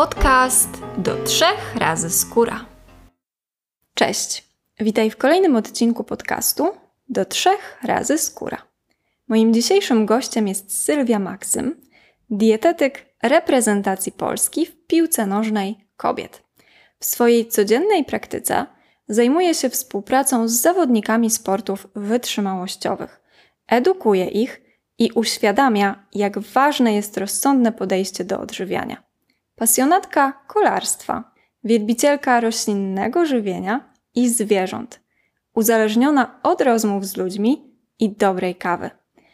Podcast do trzech razy skóra. Cześć, witaj w kolejnym odcinku podcastu do trzech razy skóra. Moim dzisiejszym gościem jest Sylwia Maksym, dietetyk reprezentacji Polski w piłce nożnej kobiet. W swojej codziennej praktyce zajmuje się współpracą z zawodnikami sportów wytrzymałościowych, edukuje ich i uświadamia, jak ważne jest rozsądne podejście do odżywiania. Pasjonatka kolarstwa, wielbicielka roślinnego żywienia i zwierząt, uzależniona od rozmów z ludźmi i dobrej kawy.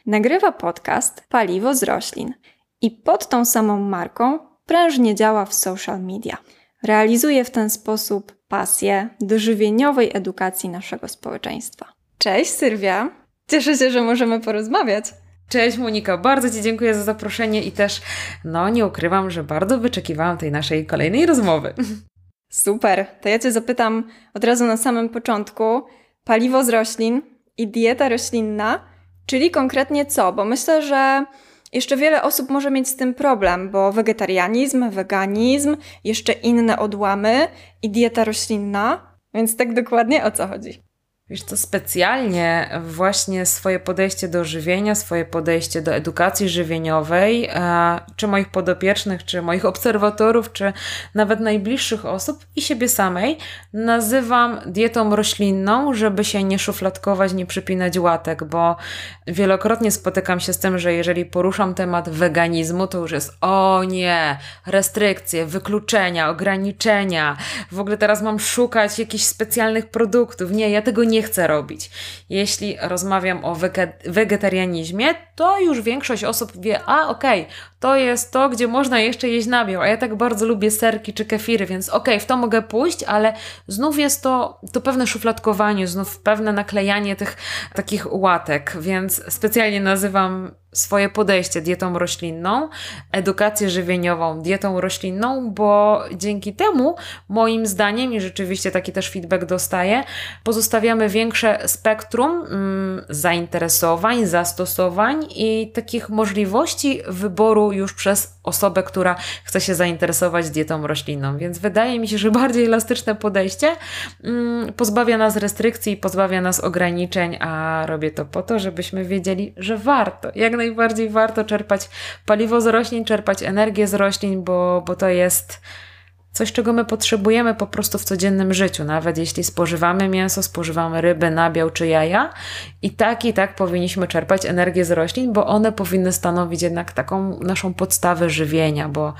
Nagrywa podcast Paliwo z roślin i pod tą samą marką prężnie działa w social media. Realizuje w ten sposób pasję do żywieniowej edukacji naszego społeczeństwa. Cześć Sylwia! Cieszę się, że możemy porozmawiać. Cześć Monika, bardzo Ci dziękuję za zaproszenie i też, no nie ukrywam, że bardzo wyczekiwałam tej naszej kolejnej rozmowy. Super, to ja Cię zapytam od razu na samym początku. Paliwo z roślin i dieta roślinna, czyli konkretnie co? Bo myślę, że jeszcze wiele osób może mieć z tym problem, bo wegetarianizm, weganizm, jeszcze inne odłamy i dieta roślinna, więc tak dokładnie o co chodzi? Wiesz to specjalnie właśnie swoje podejście do żywienia, swoje podejście do edukacji żywieniowej, e, czy moich podopiecznych, czy moich obserwatorów, czy nawet najbliższych osób i siebie samej nazywam dietą roślinną, żeby się nie szufladkować, nie przypinać łatek, bo wielokrotnie spotykam się z tym, że jeżeli poruszam temat weganizmu, to już jest o nie, restrykcje, wykluczenia, ograniczenia, w ogóle teraz mam szukać jakichś specjalnych produktów. Nie, ja tego nie nie chcę robić. Jeśli rozmawiam o wegetarianizmie, to już większość osób wie, a okej, okay, to jest to, gdzie można jeszcze jeść nabiał, a ja tak bardzo lubię serki czy kefiry, więc okej, okay, w to mogę pójść, ale znów jest to, to pewne szufladkowanie, znów pewne naklejanie tych takich łatek, więc specjalnie nazywam swoje podejście dietą roślinną, edukację żywieniową dietą roślinną, bo dzięki temu, moim zdaniem, i rzeczywiście taki też feedback dostaję, pozostawiamy większe spektrum mm, zainteresowań, zastosowań i takich możliwości wyboru już przez osobę, która chce się zainteresować dietą roślinną. Więc wydaje mi się, że bardziej elastyczne podejście mm, pozbawia nas restrykcji, pozbawia nas ograniczeń, a robię to po to, żebyśmy wiedzieli, że warto, jak najbardziej najbardziej warto czerpać paliwo z roślin, czerpać energię z roślin, bo, bo to jest coś, czego my potrzebujemy po prostu w codziennym życiu, nawet jeśli spożywamy mięso, spożywamy ryby, nabiał czy jaja. I tak i tak powinniśmy czerpać energię z roślin, bo one powinny stanowić jednak taką naszą podstawę żywienia, bo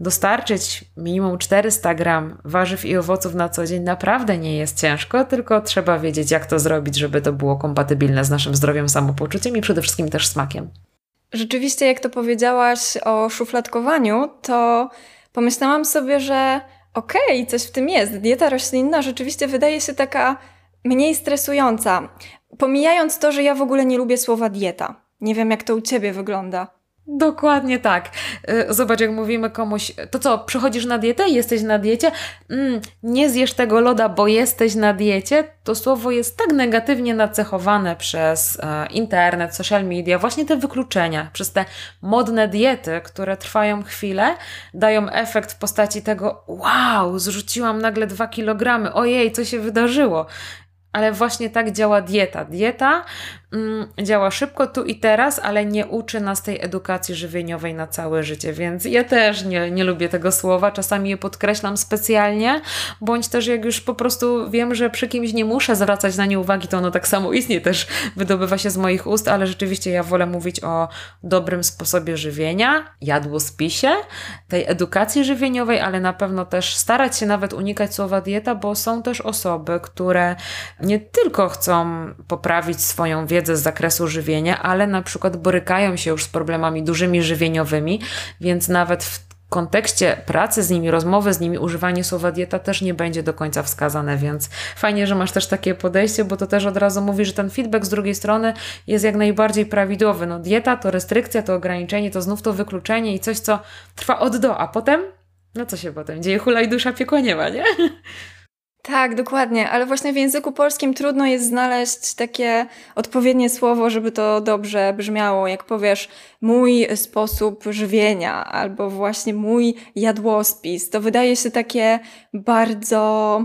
dostarczyć minimum 400 gram warzyw i owoców na co dzień naprawdę nie jest ciężko, tylko trzeba wiedzieć, jak to zrobić, żeby to było kompatybilne z naszym zdrowiem, samopoczuciem i przede wszystkim też smakiem. Rzeczywiście, jak to powiedziałaś o szufladkowaniu, to pomyślałam sobie, że okej, okay, coś w tym jest. Dieta roślinna rzeczywiście wydaje się taka mniej stresująca. Pomijając to, że ja w ogóle nie lubię słowa dieta. Nie wiem, jak to u ciebie wygląda. Dokładnie tak. Y, zobacz, jak mówimy komuś, to co, przechodzisz na dietę? Jesteś na diecie? Mm, nie zjesz tego loda, bo jesteś na diecie. To słowo jest tak negatywnie nacechowane przez e, internet, social media, właśnie te wykluczenia, przez te modne diety, które trwają chwilę, dają efekt w postaci tego, wow, zrzuciłam nagle dwa kilogramy, ojej, co się wydarzyło. Ale właśnie tak działa dieta. Dieta mm, działa szybko tu i teraz, ale nie uczy nas tej edukacji żywieniowej na całe życie, więc ja też nie, nie lubię tego słowa. Czasami je podkreślam specjalnie, bądź też jak już po prostu wiem, że przy kimś nie muszę zwracać na nie uwagi, to ono tak samo istnieje, też wydobywa się z moich ust, ale rzeczywiście ja wolę mówić o dobrym sposobie żywienia, jadłospisie, tej edukacji żywieniowej, ale na pewno też starać się nawet unikać słowa dieta, bo są też osoby, które nie tylko chcą poprawić swoją wiedzę z zakresu żywienia, ale na przykład borykają się już z problemami dużymi żywieniowymi, więc nawet w kontekście pracy z nimi, rozmowy z nimi, używanie słowa dieta też nie będzie do końca wskazane, więc fajnie, że masz też takie podejście, bo to też od razu mówi, że ten feedback z drugiej strony jest jak najbardziej prawidłowy. No dieta to restrykcja, to ograniczenie, to znów to wykluczenie i coś, co trwa od do, a potem, no co się potem dzieje? Hula i dusza piekła nie ma, nie? Tak, dokładnie, ale właśnie w języku polskim trudno jest znaleźć takie odpowiednie słowo, żeby to dobrze brzmiało. Jak powiesz mój sposób żywienia albo właśnie mój jadłospis, to wydaje się takie bardzo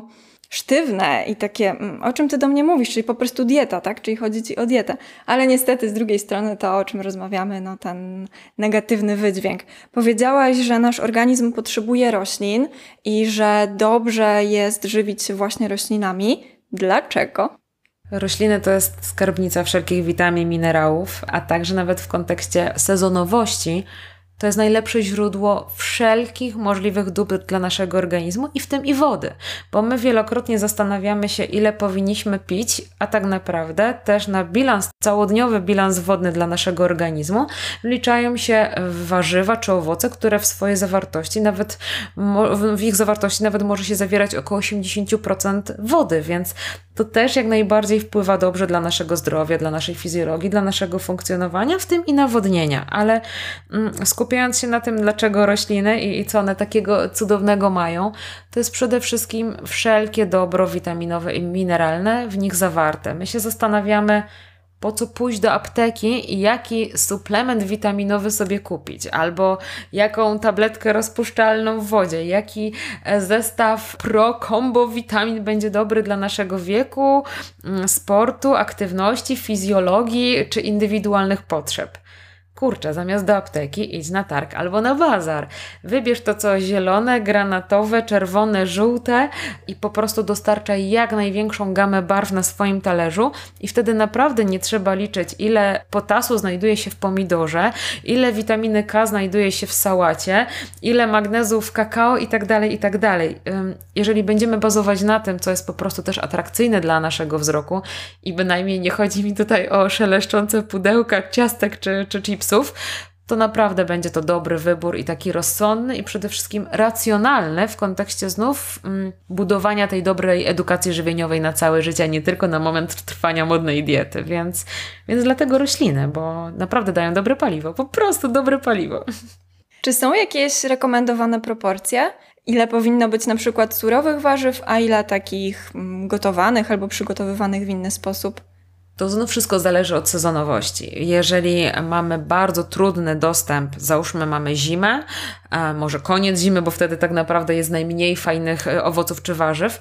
sztywne i takie, mm, o czym ty do mnie mówisz, czyli po prostu dieta, tak? Czyli chodzi ci o dietę. Ale niestety z drugiej strony to, o czym rozmawiamy, no ten negatywny wydźwięk. Powiedziałaś, że nasz organizm potrzebuje roślin i że dobrze jest żywić się właśnie roślinami. Dlaczego? Rośliny to jest skarbnica wszelkich witamin, minerałów, a także nawet w kontekście sezonowości to jest najlepsze źródło wszelkich możliwych dóbr dla naszego organizmu i w tym i wody, bo my wielokrotnie zastanawiamy się, ile powinniśmy pić, a tak naprawdę też na bilans, całodniowy bilans wodny dla naszego organizmu wliczają się warzywa czy owoce, które w swojej zawartości, nawet w ich zawartości nawet może się zawierać około 80% wody, więc to też jak najbardziej wpływa dobrze dla naszego zdrowia, dla naszej fizjologii, dla naszego funkcjonowania, w tym i nawodnienia, ale mm, skupiając się na tym, dlaczego rośliny i, i co one takiego cudownego mają, to jest przede wszystkim wszelkie dobro witaminowe i mineralne w nich zawarte. My się zastanawiamy, po co pójść do apteki i jaki suplement witaminowy sobie kupić, albo jaką tabletkę rozpuszczalną w wodzie, jaki e, zestaw pro combo witamin będzie dobry dla naszego wieku, mm, sportu, aktywności, fizjologii czy indywidualnych potrzeb. Kurczę, zamiast do apteki idź na targ albo na bazar. Wybierz to, co zielone, granatowe, czerwone, żółte i po prostu dostarczaj jak największą gamę barw na swoim talerzu i wtedy naprawdę nie trzeba liczyć, ile potasu znajduje się w pomidorze, ile witaminy K znajduje się w sałacie, ile magnezu w kakao i tak dalej, i tak. Jeżeli będziemy bazować na tym, co jest po prostu też atrakcyjne dla naszego wzroku i bynajmniej nie chodzi mi tutaj o szeleszczące pudełka ciastek czy, czy chipsy, chipsów, to naprawdę będzie to dobry wybór i taki rozsądny i przede wszystkim racjonalny w kontekście znów mm, budowania tej dobrej edukacji żywieniowej na całe życie, a nie tylko na moment trwania modnej diety. Więc, więc dlatego rośliny, bo naprawdę dają dobre paliwo, po prostu dobre paliwo. Czy są jakieś rekomendowane proporcje? Ile powinno być na przykład surowych warzyw, a ile takich mm, gotowanych albo przygotowywanych w inny sposób? To znów wszystko zależy od sezonowości. Jeżeli mamy bardzo trudny dostęp, załóżmy mamy zimę, może koniec zimy, bo wtedy tak naprawdę jest najmniej fajnych e, owoców czy warzyw.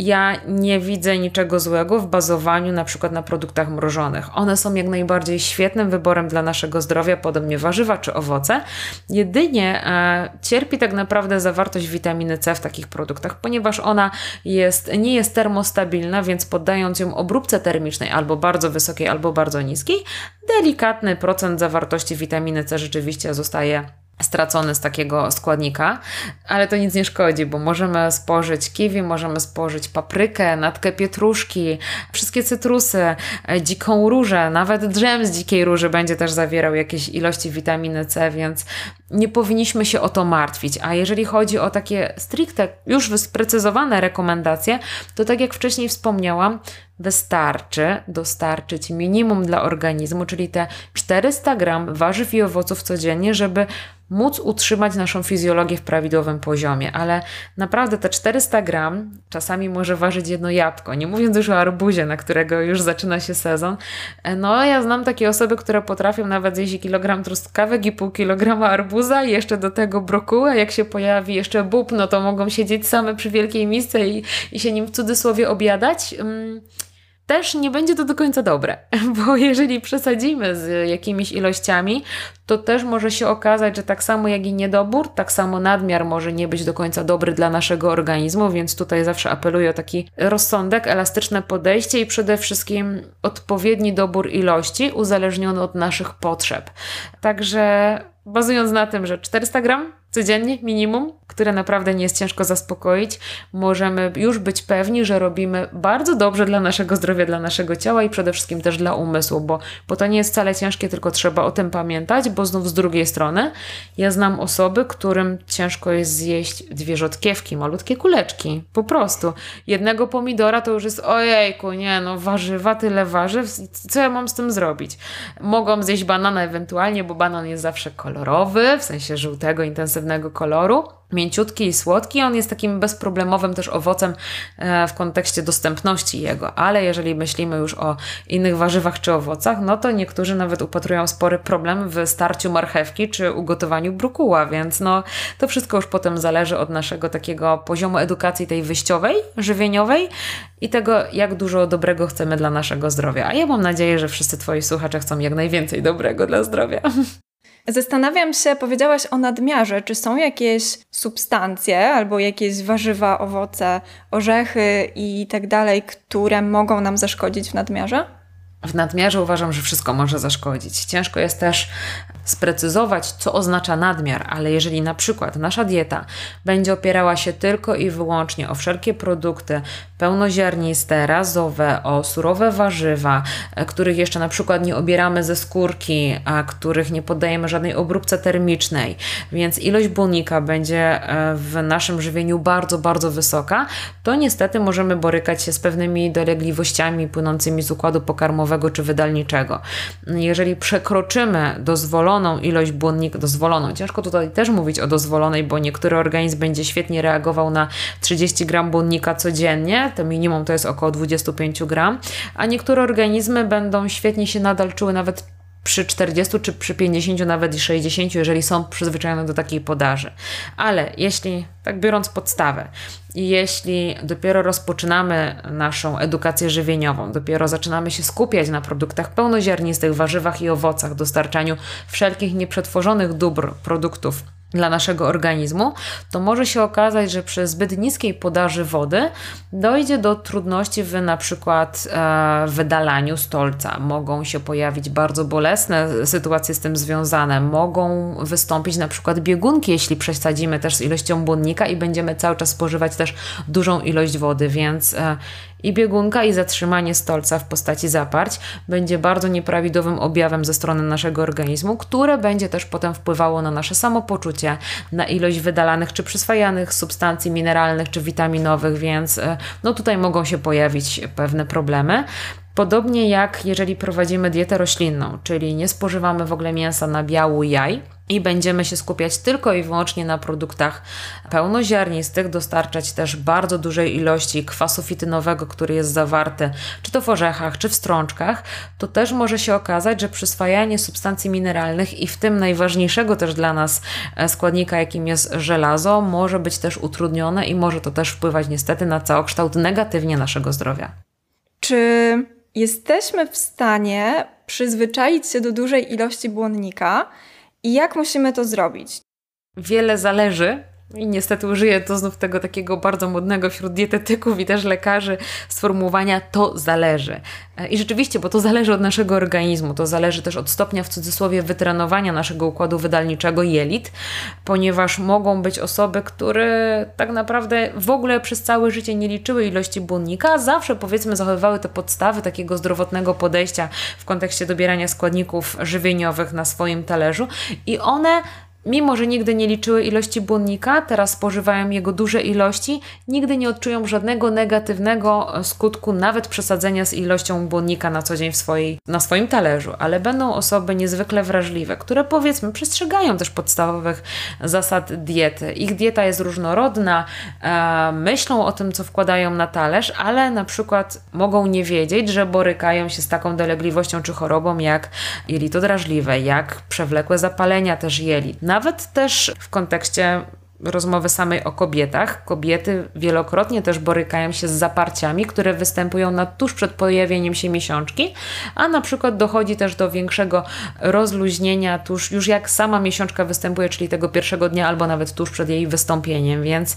Ja nie widzę niczego złego w bazowaniu na przykład na produktach mrożonych. One są jak najbardziej świetnym wyborem dla naszego zdrowia, podobnie warzywa czy owoce. Jedynie e, cierpi tak naprawdę zawartość witaminy C w takich produktach, ponieważ ona jest, nie jest termostabilna, więc poddając ją obróbce termicznej albo bardzo wysokiej, albo bardzo niskiej, delikatny procent zawartości witaminy C rzeczywiście zostaje stracony z takiego składnika, ale to nic nie szkodzi, bo możemy spożyć kiwi, możemy spożyć paprykę, natkę pietruszki, wszystkie cytrusy, e, dziką różę, nawet drzem z dzikiej róży będzie też zawierał jakieś ilości witaminy C, więc nie powinniśmy się o to martwić. A jeżeli chodzi o takie stricte, już sprecyzowane rekomendacje, to tak jak wcześniej wspomniałam, wystarczy dostarczyć minimum dla organizmu, czyli te 400 gram warzyw i owoców codziennie, żeby móc utrzymać naszą fizjologię w prawidłowym poziomie, ale naprawdę te 400 gram czasami może ważyć jedno jabłko, nie mówiąc już o arbuzie, na którego już zaczyna się sezon. No, ja znam takie osoby, które potrafią nawet zjeść kilogram truskawek i pół kilograma arbuza i jeszcze do tego brokuła, jak się pojawi jeszcze bób, no to mogą siedzieć same przy wielkiej misce i, i się nim w cudzysłowie obiadać. Mm też nie będzie to do końca dobre, bo jeżeli przesadzimy z jakimiś ilościami, to też może się okazać, że tak samo jak i niedobór, tak samo nadmiar może nie być do końca dobry dla naszego organizmu, więc tutaj zawsze apeluję o taki rozsądek, elastyczne podejście i przede wszystkim odpowiedni dobór ilości uzależniony od naszych potrzeb. Także bazując na tym, że 400 gram codziennie minimum, które naprawdę nie jest ciężko zaspokoić, możemy już być pewni, że robimy bardzo dobrze dla naszego zdrowia, dla naszego ciała i przede wszystkim też dla umysłu, bo, bo to nie jest wcale ciężkie, tylko trzeba o tym pamiętać, bo znów z drugiej strony ja znam osoby, którym ciężko jest zjeść dwie rzodkiewki, malutkie kuleczki, po prostu. Jednego pomidora to już jest ojejku, nie no, warzywa, tyle warzyw, co ja mam z tym zrobić? Mogą zjeść banana ewentualnie, bo banan jest zawsze kolorowy, w sensie żółtego, intensywnego koloru mięciutki i słodki. On jest takim bezproblemowym też owocem e, w kontekście dostępności jego, ale jeżeli myślimy już o innych warzywach czy owocach, no to niektórzy nawet upatrują spory problem w starciu marchewki czy ugotowaniu brukuła, więc no to wszystko już potem zależy od naszego takiego poziomu edukacji tej wyjściowej, żywieniowej i tego, jak dużo dobrego chcemy dla naszego zdrowia. A ja mam nadzieję, że wszyscy Twoi słuchacze chcą jak najwięcej dobrego dla zdrowia. Zastanawiam się, powiedziałaś o nadmiarze, czy są jakieś substancje albo jakieś warzywa, owoce, orzechy i tak dalej, które mogą nam zaszkodzić w nadmiarze? W nadmiarze uważam, że wszystko może zaszkodzić. Ciężko jest też sprecyzować, co oznacza nadmiar, ale jeżeli na przykład nasza dieta będzie opierała się tylko i wyłącznie o wszelkie produkty pełnoziarniste, razowe, o surowe warzywa, e, których jeszcze na przykład nie obieramy ze skórki, a których nie poddajemy żadnej obróbce termicznej, więc ilość błonnika będzie e, w naszym żywieniu bardzo, bardzo wysoka, to niestety możemy borykać się z pewnymi dolegliwościami płynącymi z układu pokarmowego czy wydalniczego. Jeżeli przekroczymy dozwoloną ilość błonnika, dozwoloną, ciężko tutaj też mówić o dozwolonej, bo niektóry organizm będzie świetnie reagował na 30 gram błonnika codziennie, to minimum to jest około 25 gram, a niektóre organizmy będą świetnie się nadal czuły nawet przy 40 czy przy 50, nawet i 60, jeżeli są przyzwyczajone do takiej podaży. Ale jeśli, tak biorąc podstawę, jeśli dopiero rozpoczynamy naszą edukację żywieniową, dopiero zaczynamy się skupiać na produktach pełnoziarnistych, warzywach i owocach, dostarczaniu wszelkich nieprzetworzonych dóbr, produktów dla naszego organizmu, to może się okazać, że przy zbyt niskiej podaży wody dojdzie do trudności w na przykład e, wydalaniu stolca. Mogą się pojawić bardzo bolesne sytuacje z tym związane. Mogą wystąpić na przykład biegunki, jeśli przesadzimy też z ilością błonnika i będziemy cały czas spożywać też dużą ilość wody, więc e, i biegunka, i zatrzymanie stolca w postaci zaparć będzie bardzo nieprawidłowym objawem ze strony naszego organizmu, które będzie też potem wpływało na nasze samopoczucie, na ilość wydalanych czy przyswajanych substancji mineralnych czy witaminowych, więc e, no tutaj mogą się pojawić pewne problemy. Podobnie jak jeżeli prowadzimy dietę roślinną, czyli nie spożywamy w ogóle mięsa na biału jaj, i będziemy się skupiać tylko i wyłącznie na produktach pełnoziarnistych, dostarczać też bardzo dużej ilości kwasu fitynowego, który jest zawarty czy to w orzechach, czy w strączkach, to też może się okazać, że przyswajanie substancji mineralnych i w tym najważniejszego też dla nas e, składnika, jakim jest żelazo, może być też utrudnione i może to też wpływać niestety na całokształt negatywnie naszego zdrowia. Czy jesteśmy w stanie przyzwyczaić się do dużej ilości błonnika? I jak musimy to zrobić? Wiele zależy i niestety użyję to znów tego takiego bardzo modnego wśród dietetyków i też lekarzy sformułowania to zależy. E, I rzeczywiście, bo to zależy od naszego organizmu, to zależy też od stopnia w cudzysłowie wytrenowania naszego układu wydalniczego jelit, ponieważ mogą być osoby, które tak naprawdę w ogóle przez całe życie nie liczyły ilości błonnika, zawsze powiedzmy zachowywały te podstawy takiego zdrowotnego podejścia w kontekście dobierania składników żywieniowych na swoim talerzu i one Mimo, że nigdy nie liczyły ilości błonnika, teraz spożywają jego duże ilości, nigdy nie odczują żadnego negatywnego e, skutku, nawet przesadzenia z ilością błonnika na co dzień w swojej, na swoim talerzu. Ale będą osoby niezwykle wrażliwe, które powiedzmy przestrzegają też podstawowych zasad diety. Ich dieta jest różnorodna, e, myślą o tym, co wkładają na talerz, ale na przykład mogą nie wiedzieć, że borykają się z taką dolegliwością czy chorobą jak jelito drażliwe, jak przewlekłe zapalenia też jelit nawet też w kontekście rozmowy samej o kobietach. Kobiety wielokrotnie też borykają się z zaparciami, które występują na tuż przed pojawieniem się miesiączki, a na przykład dochodzi też do większego rozluźnienia tuż już jak sama miesiączka występuje, czyli tego pierwszego dnia albo nawet tuż przed jej wystąpieniem, więc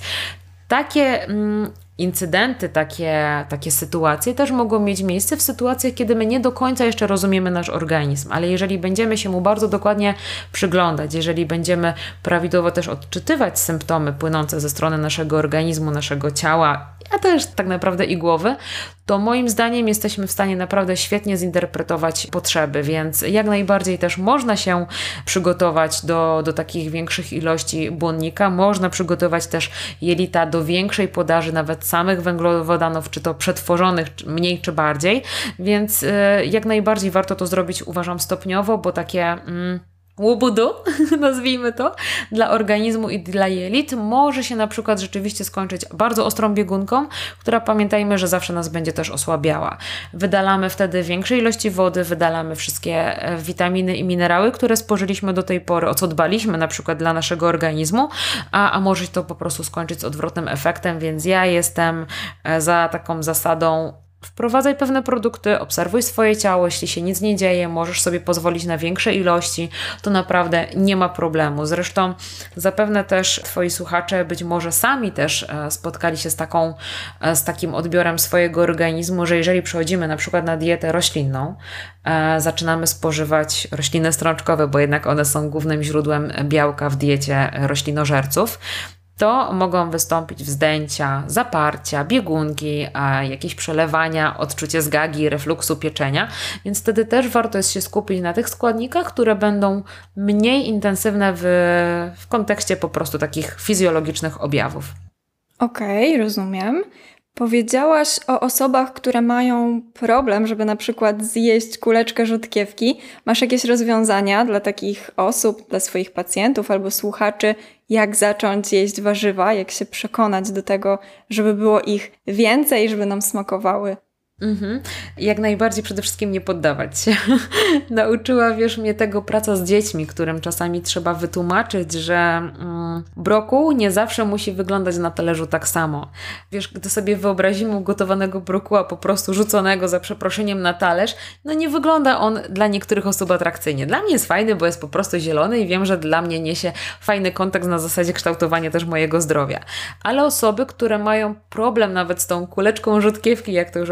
takie mm, incydenty, takie, takie sytuacje też mogą mieć miejsce w sytuacjach, kiedy my nie do końca jeszcze rozumiemy nasz organizm, ale jeżeli będziemy się mu bardzo dokładnie przyglądać, jeżeli będziemy prawidłowo też odczytywać symptomy płynące ze strony naszego organizmu, naszego ciała, a też tak naprawdę i głowy, to moim zdaniem jesteśmy w stanie naprawdę świetnie zinterpretować potrzeby, więc jak najbardziej też można się przygotować do, do takich większych ilości błonnika, można przygotować też jelita do większej podaży nawet samych węglowodanów, czy to przetworzonych mniej czy bardziej, więc y, jak najbardziej warto to zrobić uważam stopniowo, bo takie... Mm, łobudu, nazwijmy to, dla organizmu i dla jelit, może się na przykład rzeczywiście skończyć bardzo ostrą biegunką, która pamiętajmy, że zawsze nas będzie też osłabiała. Wydalamy wtedy większe ilości wody, wydalamy wszystkie e, witaminy i minerały, które spożyliśmy do tej pory, o co dbaliśmy na przykład dla naszego organizmu, a, a może to po prostu skończyć z odwrotnym efektem, więc ja jestem e, za taką zasadą Wprowadzaj pewne produkty, obserwuj swoje ciało, jeśli się nic nie dzieje, możesz sobie pozwolić na większe ilości, to naprawdę nie ma problemu. Zresztą zapewne też Twoi słuchacze być może sami też e, spotkali się z, taką, e, z takim odbiorem swojego organizmu, że jeżeli przechodzimy na przykład na dietę roślinną, e, zaczynamy spożywać rośliny strączkowe, bo jednak one są głównym źródłem białka w diecie roślinożerców, to mogą wystąpić wzdęcia, zaparcia, biegunki, jakieś przelewania, odczucie zgagi, refluksu pieczenia, więc wtedy też warto jest się skupić na tych składnikach, które będą mniej intensywne w, w kontekście po prostu takich fizjologicznych objawów. Okej, okay, rozumiem. Powiedziałaś o osobach, które mają problem, żeby na przykład zjeść kuleczkę rzutkiewki. Masz jakieś rozwiązania dla takich osób, dla swoich pacjentów albo słuchaczy, jak zacząć jeść warzywa, jak się przekonać do tego, żeby było ich więcej, żeby nam smakowały? Mhm. Jak najbardziej przede wszystkim nie poddawać się. Nauczyła, wiesz, mnie tego praca z dziećmi, którym czasami trzeba wytłumaczyć, że mm, brokuł nie zawsze musi wyglądać na talerzu tak samo. Wiesz, gdy sobie wyobrazimy ugotowanego brokuła po prostu rzuconego za przeproszeniem na talerz, no nie wygląda on dla niektórych osób atrakcyjnie. Dla mnie jest fajny, bo jest po prostu zielony i wiem, że dla mnie niesie fajny kontekst na zasadzie kształtowania też mojego zdrowia. Ale osoby, które mają problem nawet z tą kuleczką rzutkiewki, jak to już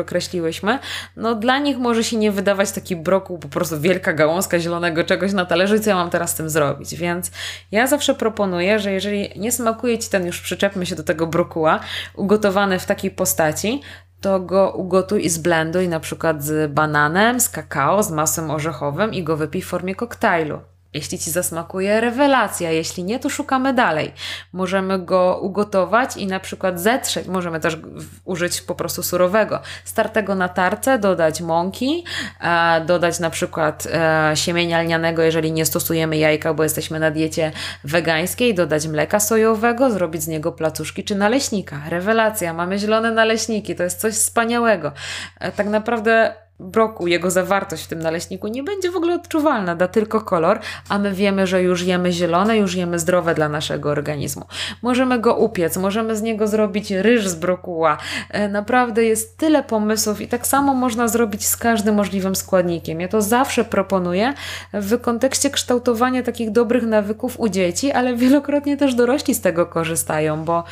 no dla nich może się nie wydawać taki brokuł, po prostu wielka gałązka zielonego czegoś na talerzu i co ja mam teraz z tym zrobić. Więc ja zawsze proponuję, że jeżeli nie smakuje Ci ten, już przyczepmy się do tego brokuła, ugotowany w takiej postaci, to go ugotuj i zblenduj na przykład z bananem, z kakao, z masłem orzechowym i go wypij w formie koktajlu. Jeśli Ci zasmakuje, rewelacja. Jeśli nie, to szukamy dalej. Możemy go ugotować i na przykład zetrzeć. Możemy też użyć po prostu surowego. Startego na tarce, dodać mąki, e, dodać na przykład e, siemienia lnianego, jeżeli nie stosujemy jajka, bo jesteśmy na diecie wegańskiej, dodać mleka sojowego, zrobić z niego placuszki czy naleśnika. Rewelacja. Mamy zielone naleśniki. To jest coś wspaniałego. E, tak naprawdę broku, jego zawartość w tym naleśniku nie będzie w ogóle odczuwalna, da tylko kolor, a my wiemy, że już jemy zielone, już jemy zdrowe dla naszego organizmu. Możemy go upiec, możemy z niego zrobić ryż z brokuła. E, naprawdę jest tyle pomysłów i tak samo można zrobić z każdym możliwym składnikiem. Ja to zawsze proponuję w kontekście kształtowania takich dobrych nawyków u dzieci, ale wielokrotnie też dorośli z tego korzystają, bo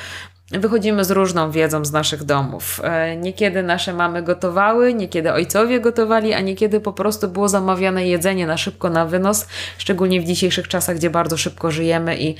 wychodzimy z różną wiedzą z naszych domów. E, niekiedy nasze mamy gotowały, niekiedy ojcowie gotowali, a niekiedy po prostu było zamawiane jedzenie na szybko na wynos, szczególnie w dzisiejszych czasach, gdzie bardzo szybko żyjemy i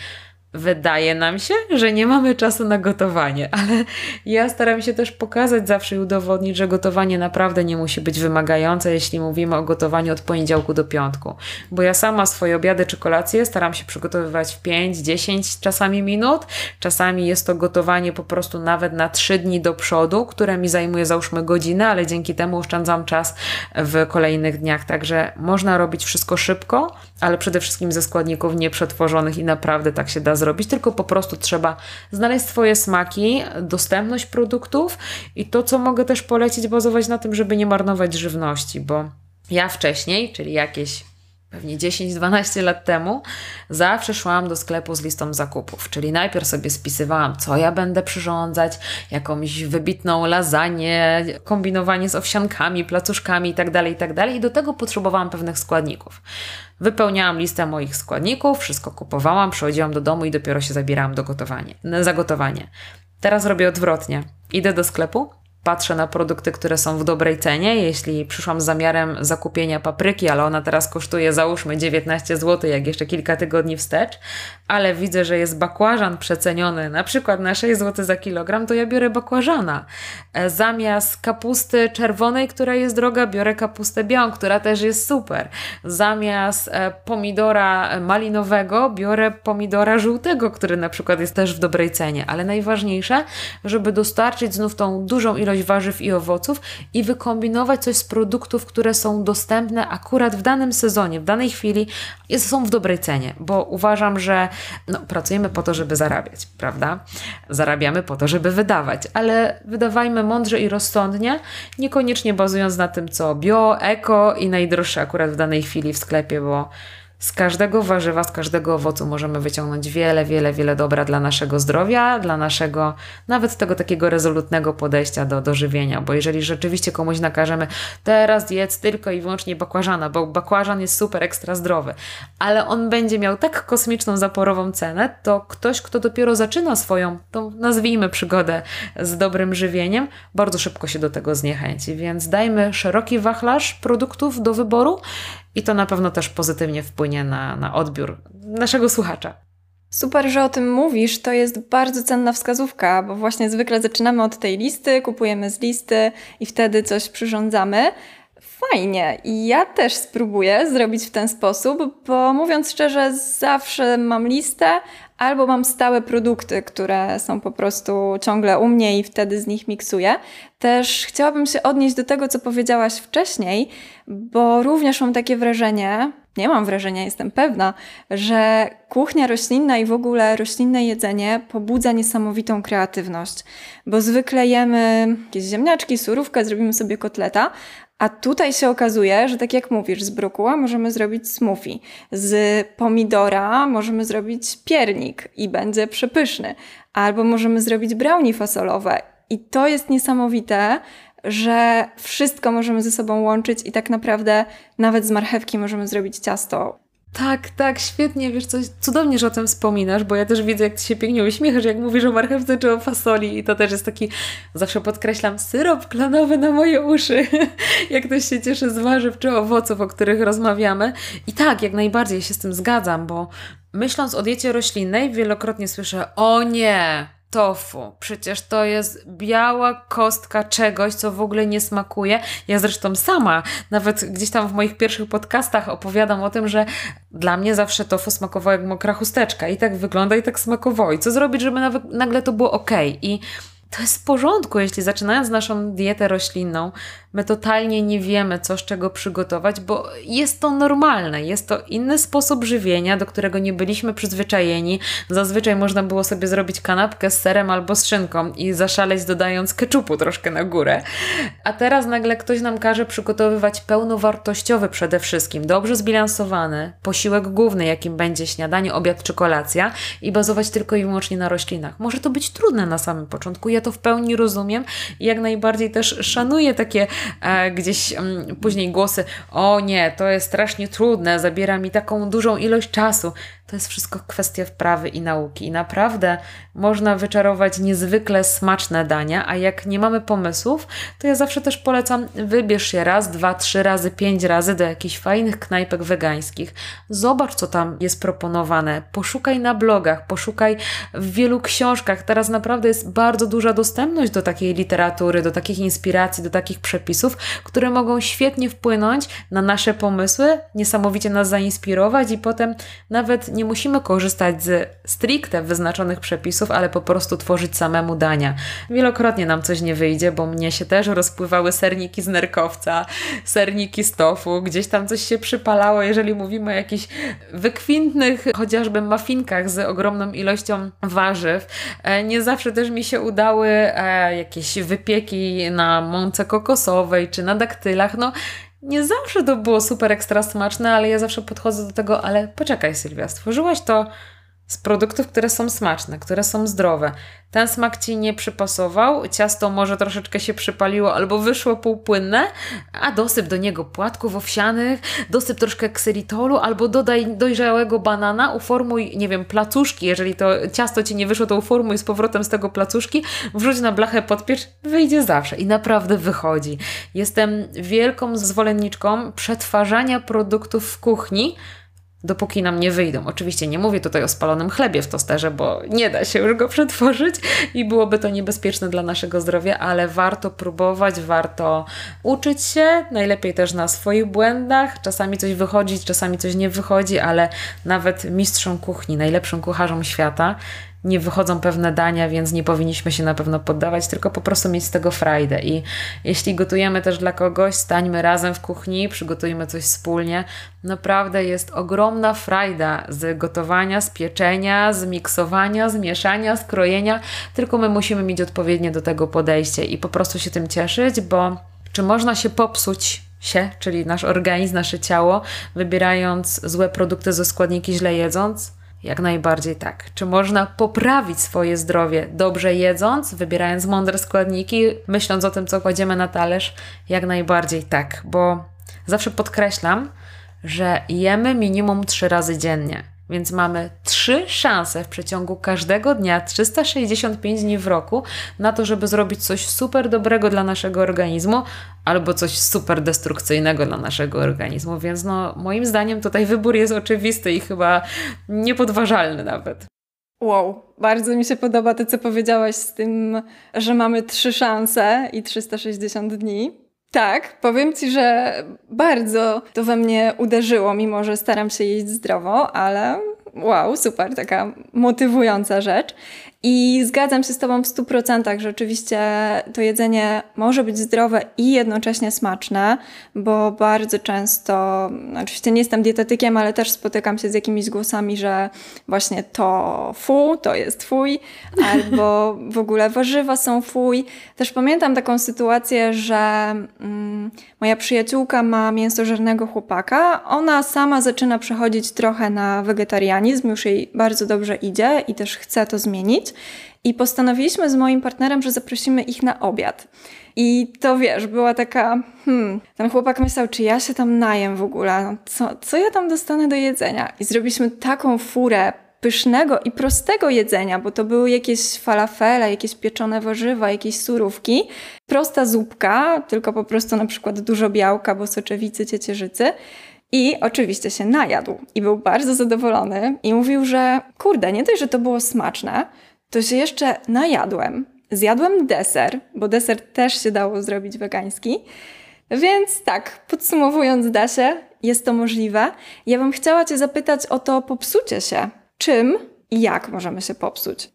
Wydaje nam się, że nie mamy czasu na gotowanie, ale ja staram się też pokazać zawsze i udowodnić, że gotowanie naprawdę nie musi być wymagające, jeśli mówimy o gotowaniu od poniedziałku do piątku. Bo ja sama swoje obiady czy kolacje staram się przygotowywać w 5, 10 czasami minut. Czasami jest to gotowanie po prostu nawet na 3 dni do przodu, które mi zajmuje załóżmy godzinę, ale dzięki temu oszczędzam czas w kolejnych dniach. Także można robić wszystko szybko, ale przede wszystkim ze składników nieprzetworzonych i naprawdę tak się da zrobić, tylko po prostu trzeba znaleźć swoje smaki, dostępność produktów i to, co mogę też polecić, bazować na tym, żeby nie marnować żywności, bo ja wcześniej, czyli jakieś pewnie 10-12 lat temu, zawsze szłam do sklepu z listą zakupów. Czyli najpierw sobie spisywałam, co ja będę przyrządzać, jakąś wybitną lasagne, kombinowanie z owsiankami, placuszkami itd., tak itd. Tak I do tego potrzebowałam pewnych składników. Wypełniałam listę moich składników, wszystko kupowałam, przychodziłam do domu i dopiero się zabierałam do gotowania, za gotowanie. Teraz robię odwrotnie. Idę do sklepu, patrzę na produkty, które są w dobrej cenie. Jeśli przyszłam z zamiarem zakupienia papryki, ale ona teraz kosztuje załóżmy 19 zł, jak jeszcze kilka tygodni wstecz, ale widzę, że jest bakłażan przeceniony na przykład na 6 zł za kilogram, to ja biorę bakłażana. E, zamiast kapusty czerwonej, która jest droga, biorę kapustę białą, która też jest super. Zamiast e, pomidora malinowego, biorę pomidora żółtego, który na przykład jest też w dobrej cenie. Ale najważniejsze, żeby dostarczyć znów tą dużą ilość warzyw i owoców i wykombinować coś z produktów, które są dostępne akurat w danym sezonie, w danej chwili, są w dobrej cenie, bo uważam, że no, pracujemy po to, żeby zarabiać, prawda? Zarabiamy po to, żeby wydawać, ale wydawajmy mądrze i rozsądnie, niekoniecznie bazując na tym, co bio, eko i najdroższe akurat w danej chwili w sklepie, bo z każdego warzywa, z każdego owocu możemy wyciągnąć wiele, wiele, wiele dobra dla naszego zdrowia, dla naszego, nawet tego takiego rezolutnego podejścia do, do żywienia, bo jeżeli rzeczywiście komuś nakażemy teraz jedz tylko i wyłącznie bakłażana, bo bakłażan jest super ekstra zdrowy, ale on będzie miał tak kosmiczną zaporową cenę, to ktoś, kto dopiero zaczyna swoją, tą nazwijmy przygodę z dobrym żywieniem, bardzo szybko się do tego zniechęci, więc dajmy szeroki wachlarz produktów do wyboru i to na pewno też pozytywnie wpłynie na, na odbiór naszego słuchacza. Super, że o tym mówisz. To jest bardzo cenna wskazówka, bo właśnie zwykle zaczynamy od tej listy, kupujemy z listy i wtedy coś przyrządzamy. Fajnie. I ja też spróbuję zrobić w ten sposób, bo mówiąc szczerze, zawsze mam listę, albo mam stałe produkty, które są po prostu ciągle u mnie i wtedy z nich miksuję. Też chciałabym się odnieść do tego, co powiedziałaś wcześniej, bo również mam takie wrażenie, nie mam wrażenia, jestem pewna, że kuchnia roślinna i w ogóle roślinne jedzenie pobudza niesamowitą kreatywność, bo zwykle jemy jakieś ziemniaczki, surówkę, zrobimy sobie kotleta, a tutaj się okazuje, że tak jak mówisz, z brokuła możemy zrobić smoothie, z pomidora możemy zrobić piernik i będzie przepyszny, albo możemy zrobić brownie fasolowe. I to jest niesamowite, że wszystko możemy ze sobą łączyć i tak naprawdę nawet z marchewki możemy zrobić ciasto. Tak, tak, świetnie, wiesz coś, cudownie, że o tym wspominasz, bo ja też widzę, jak Ty się pięknie uśmiechasz, jak mówisz o marchewce czy o fasoli i to też jest taki, zawsze podkreślam, syrop klanowy na moje uszy, jak ktoś się cieszy z warzyw czy owoców, o których rozmawiamy. I tak, jak najbardziej się z tym zgadzam, bo myśląc o diecie roślinnej, wielokrotnie słyszę, o nie, tofu. Przecież to jest biała kostka czegoś, co w ogóle nie smakuje. Ja zresztą sama, nawet gdzieś tam w moich pierwszych podcastach opowiadam o tym, że dla mnie zawsze tofu smakowało jak mokra chusteczka i tak wygląda i tak smakowało. I co zrobić, żeby nagle to było ok? I to jest w porządku, jeśli zaczynając naszą dietę roślinną, my totalnie nie wiemy, co z czego przygotować, bo jest to normalne, jest to inny sposób żywienia, do którego nie byliśmy przyzwyczajeni. Zazwyczaj można było sobie zrobić kanapkę z serem albo z szynką i zaszaleć dodając keczupu troszkę na górę. A teraz nagle ktoś nam każe przygotowywać pełnowartościowy przede wszystkim, dobrze zbilansowany posiłek główny, jakim będzie śniadanie, obiad czy kolacja i bazować tylko i wyłącznie na roślinach. Może to być trudne na samym początku, ja to w pełni rozumiem i jak najbardziej też szanuję takie gdzieś m, mm, później głosy, o nie, to jest strasznie trudne, zabiera mi taką dużą ilość czasu. To jest wszystko kwestia wprawy i nauki. I naprawdę można wyczarować niezwykle smaczne dania, a jak nie mamy pomysłów, to ja zawsze też polecam, wybierz się raz, dwa, trzy razy, pięć razy do jakichś fajnych knajpek wegańskich. Zobacz, co tam jest proponowane. Poszukaj na blogach, poszukaj w wielu książkach. Teraz naprawdę jest bardzo duża dostępność do takiej literatury, do takich inspiracji, do takich przepisów, które mogą świetnie wpłynąć na nasze pomysły, niesamowicie nas zainspirować i potem nawet nie musimy korzystać z stricte wyznaczonych przepisów, ale po prostu tworzyć samemu dania. Wielokrotnie nam coś nie wyjdzie, bo mnie się też rozpływały serniki z nerkowca, serniki z tofu, gdzieś tam coś się przypalało, jeżeli mówimy o jakichś wykwintnych, chociażby mafinkach z ogromną ilością warzyw. E, nie zawsze też mi się udały e, jakieś wypieki na mące kokosowej czy na daktylach. No, nie zawsze to było super ekstra smaczne, ale ja zawsze podchodzę do tego, ale poczekaj Sylwia, stworzyłaś to z produktów, które są smaczne, które są zdrowe. Ten smak ci nie przypasował, ciasto może troszeczkę się przypaliło albo wyszło półpłynne, a dosyp do niego płatków owsianych, dosyp troszkę ksylitolu albo dodaj dojrzałego banana, uformuj, nie wiem, placuszki, jeżeli to ciasto ci nie wyszło, to uformuj z powrotem z tego placuszki, wrzuć na blachę, podpiecz, wyjdzie zawsze i naprawdę wychodzi. Jestem wielką zwolenniczką przetwarzania produktów w kuchni, dopóki nam nie wyjdą. Oczywiście nie mówię tutaj o spalonym chlebie w tosterze, bo nie da się już go przetworzyć i byłoby to niebezpieczne dla naszego zdrowia, ale warto próbować, warto uczyć się, najlepiej też na swoich błędach. Czasami coś wychodzi, czasami coś nie wychodzi, ale nawet mistrzom kuchni, najlepszym kucharzom świata nie wychodzą pewne dania, więc nie powinniśmy się na pewno poddawać, tylko po prostu mieć z tego frajdę. I jeśli gotujemy też dla kogoś, stańmy razem w kuchni, przygotujmy coś wspólnie. Naprawdę jest ogromna frajda z gotowania, z pieczenia, z miksowania, z mieszania, z krojenia, tylko my musimy mieć odpowiednie do tego podejście i po prostu się tym cieszyć, bo czy można się popsuć się, czyli nasz organizm, nasze ciało, wybierając złe produkty ze składniki, źle jedząc? Jak najbardziej tak. Czy można poprawić swoje zdrowie dobrze jedząc, wybierając mądre składniki, myśląc o tym, co kładziemy na talerz? Jak najbardziej tak, bo zawsze podkreślam, że jemy minimum trzy razy dziennie. Więc mamy trzy szanse w przeciągu każdego dnia, 365 dni w roku, na to, żeby zrobić coś super dobrego dla naszego organizmu, albo coś super destrukcyjnego dla naszego organizmu. Więc no, moim zdaniem tutaj wybór jest oczywisty i chyba niepodważalny nawet. Wow, bardzo mi się podoba to, co powiedziałaś z tym, że mamy trzy szanse i 360 dni. Tak, powiem Ci, że bardzo to we mnie uderzyło, mimo że staram się jeść zdrowo, ale wow, super, taka motywująca rzecz. I zgadzam się z Tobą w 100%, że oczywiście to jedzenie może być zdrowe i jednocześnie smaczne, bo bardzo często, oczywiście nie jestem dietetykiem, ale też spotykam się z jakimiś głosami, że właśnie to fu, to jest fuj, albo w ogóle warzywa są fuj. Też pamiętam taką sytuację, że mm, moja przyjaciółka ma mięsożernego chłopaka. Ona sama zaczyna przechodzić trochę na wegetarianizm, już jej bardzo dobrze idzie i też chce to zmienić. I postanowiliśmy z moim partnerem, że zaprosimy ich na obiad. I to wiesz, była taka, hmm, ten chłopak myślał, czy ja się tam najem w ogóle, no, co, co ja tam dostanę do jedzenia? I zrobiliśmy taką furę pysznego i prostego jedzenia, bo to były jakieś falafele, jakieś pieczone warzywa, jakieś surówki. Prosta zupka, tylko po prostu na przykład dużo białka, bo soczewicy, ciecierzycy. I oczywiście się najadł i był bardzo zadowolony i mówił, że kurde, nie dość, że to było smaczne, to się jeszcze najadłem. Zjadłem deser, bo deser też się dało zrobić wegański. Więc tak, podsumowując, Dasie, jest to możliwe. Ja bym chciała Cię zapytać o to popsucie się. Czym i jak możemy się popsuć?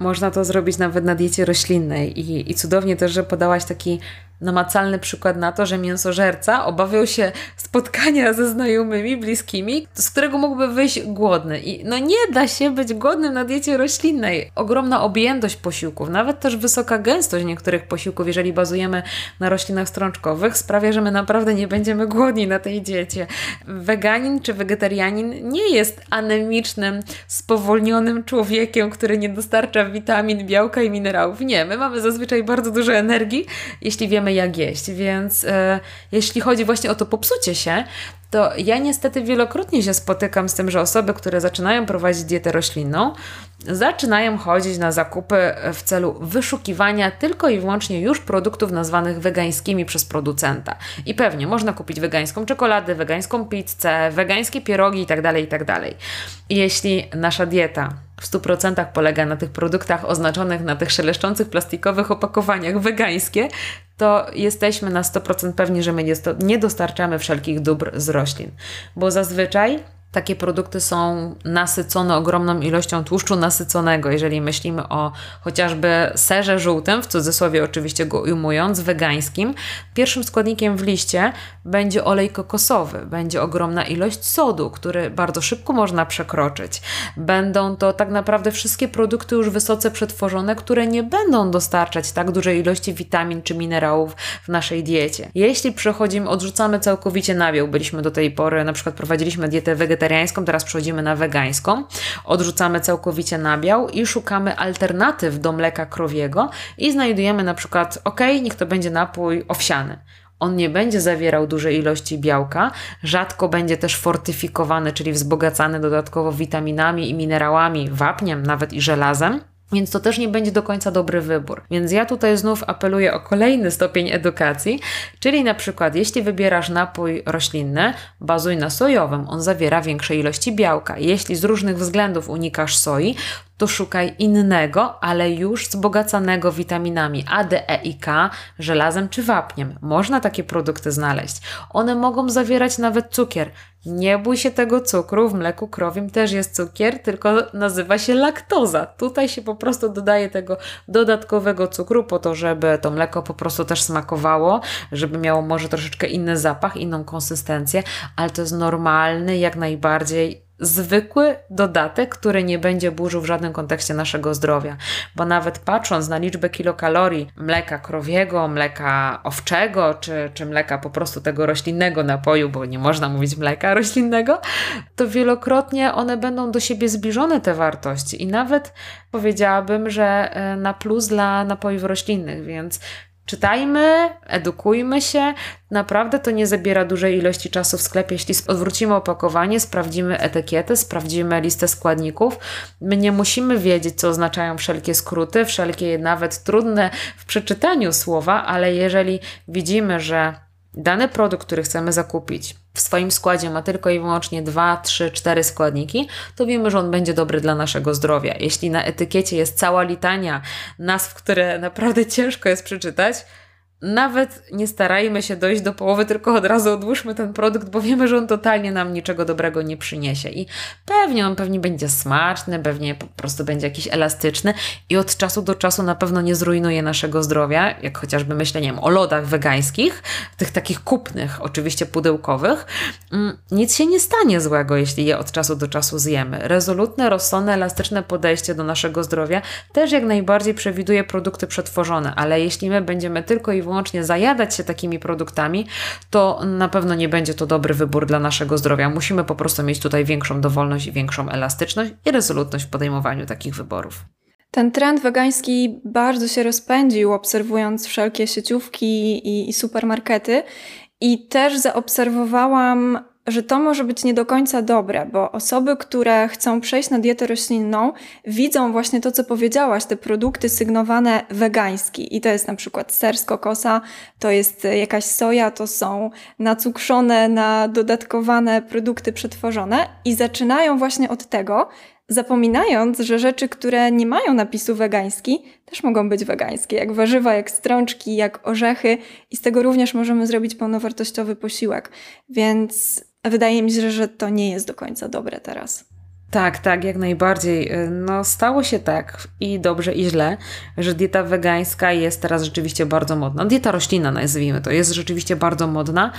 Można to zrobić nawet na diecie roślinnej i, i cudownie też, że podałaś taki namacalny przykład na to, że mięsożerca obawiał się spotkania ze znajomymi, bliskimi, z którego mógłby wyjść głodny. I no nie da się być głodnym na diecie roślinnej. Ogromna objętość posiłków, nawet też wysoka gęstość niektórych posiłków, jeżeli bazujemy na roślinach strączkowych, sprawia, że my naprawdę nie będziemy głodni na tej diecie. Weganin czy wegetarianin nie jest anemicznym, spowolnionym człowiekiem, który nie dostarcza witamin, białka i minerałów. Nie, my mamy zazwyczaj bardzo dużo energii, jeśli wiemy jak jeść, więc e, jeśli chodzi właśnie o to popsucie się, to ja niestety wielokrotnie się spotykam z tym, że osoby, które zaczynają prowadzić dietę roślinną, zaczynają chodzić na zakupy w celu wyszukiwania tylko i wyłącznie już produktów nazwanych wegańskimi przez producenta. I pewnie można kupić wegańską czekoladę, wegańską pizzę, wegańskie pierogi itd., tak itd. Tak jeśli nasza dieta w 100% polega na tych produktach oznaczonych na tych szeleszczących plastikowych opakowaniach wegańskie, to jesteśmy na 100% pewni, że my nie dostarczamy wszelkich dóbr z roślin. Bo zazwyczaj takie produkty są nasycone ogromną ilością tłuszczu nasyconego, jeżeli myślimy o chociażby serze żółtym, w cudzysłowie oczywiście go ujmując, wegańskim. Pierwszym składnikiem w liście będzie olej kokosowy, będzie ogromna ilość sodu, który bardzo szybko można przekroczyć. Będą to tak naprawdę wszystkie produkty już wysoce przetworzone, które nie będą dostarczać tak dużej ilości witamin czy minerałów w naszej diecie. Jeśli przechodzimy, odrzucamy całkowicie nabiał, byliśmy do tej pory, na przykład prowadziliśmy dietę wegetariańską, wegetariańską, teraz przechodzimy na wegańską. Odrzucamy całkowicie nabiał i szukamy alternatyw do mleka krowiego i znajdujemy na przykład, ok, niech to będzie napój owsiany. On nie będzie zawierał dużej ilości białka, rzadko będzie też fortyfikowany, czyli wzbogacany dodatkowo witaminami i minerałami, wapniem, nawet i żelazem. Więc to też nie będzie do końca dobry wybór. Więc ja tutaj znów apeluję o kolejny stopień edukacji, czyli na przykład jeśli wybierasz napój roślinny, bazuj na sojowym, on zawiera większe ilości białka. Jeśli z różnych względów unikasz soi, to szukaj innego, ale już wzbogacanego witaminami A, D, E i K, żelazem czy wapniem. Można takie produkty znaleźć. One mogą zawierać nawet cukier. Nie bój się tego cukru, w mleku krowim też jest cukier, tylko nazywa się laktoza. Tutaj się po prostu dodaje tego dodatkowego cukru po to, żeby to mleko po prostu też smakowało, żeby miało może troszeczkę inny zapach, inną konsystencję, ale to jest normalny, jak najbardziej zwykły dodatek, który nie będzie burzył w żadnym kontekście naszego zdrowia. Bo nawet patrząc na liczbę kilokalorii mleka krowiego, mleka owczego, czy, czy mleka po prostu tego roślinnego napoju, bo nie można mówić mleka roślinnego, to wielokrotnie one będą do siebie zbliżone, te wartości. I nawet powiedziałabym, że e, na plus dla napojów roślinnych, więc Czytajmy, edukujmy się. Naprawdę to nie zabiera dużej ilości czasu w sklepie. Jeśli odwrócimy opakowanie, sprawdzimy etykietę, sprawdzimy listę składników. My nie musimy wiedzieć, co oznaczają wszelkie skróty, wszelkie nawet trudne w przeczytaniu słowa, ale jeżeli widzimy, że dany produkt, który chcemy zakupić, w swoim składzie ma tylko i wyłącznie 2, 3, 4 składniki, to wiemy, że on będzie dobry dla naszego zdrowia. Jeśli na etykiecie jest cała litania nazw, które naprawdę ciężko jest przeczytać, nawet nie starajmy się dojść do połowy, tylko od razu odłóżmy ten produkt, bo wiemy, że on totalnie nam niczego dobrego nie przyniesie. I pewnie on pewnie będzie smaczny, pewnie po prostu będzie jakiś elastyczny i od czasu do czasu na pewno nie zrujnuje naszego zdrowia, jak chociażby myślę, nie wiem, o lodach wegańskich, tych takich kupnych, oczywiście pudełkowych. Mm, nic się nie stanie złego, jeśli je od czasu do czasu zjemy. Rezolutne, rozsądne, elastyczne podejście do naszego zdrowia też jak najbardziej przewiduje produkty przetworzone, ale jeśli my będziemy tylko i wyłącznie zajadać się takimi produktami, to na pewno nie będzie to dobry wybór dla naszego zdrowia. Musimy po prostu mieć tutaj większą dowolność i większą elastyczność i rezolutność w podejmowaniu takich wyborów. Ten trend wegański bardzo się rozpędził, obserwując wszelkie sieciówki i, i supermarkety. I też zaobserwowałam że to może być nie do końca dobre, bo osoby, które chcą przejść na dietę roślinną, widzą właśnie to, co powiedziałaś, te produkty sygnowane wegański. I to jest na przykład ser z kokosa, to jest jakaś soja, to są nacukrzone, nadodatkowane produkty przetworzone i zaczynają właśnie od tego, zapominając, że rzeczy, które nie mają napisu wegański, też mogą być wegańskie, jak warzywa, jak strączki, jak orzechy i z tego również możemy zrobić pełnowartościowy posiłek. Więc wydaje mi się, że to nie jest do końca dobre teraz. Tak, tak, jak najbardziej. No, stało się tak i dobrze, i źle, że dieta wegańska jest teraz rzeczywiście bardzo modna. Dieta roślinna, nazwijmy to, jest rzeczywiście bardzo modna,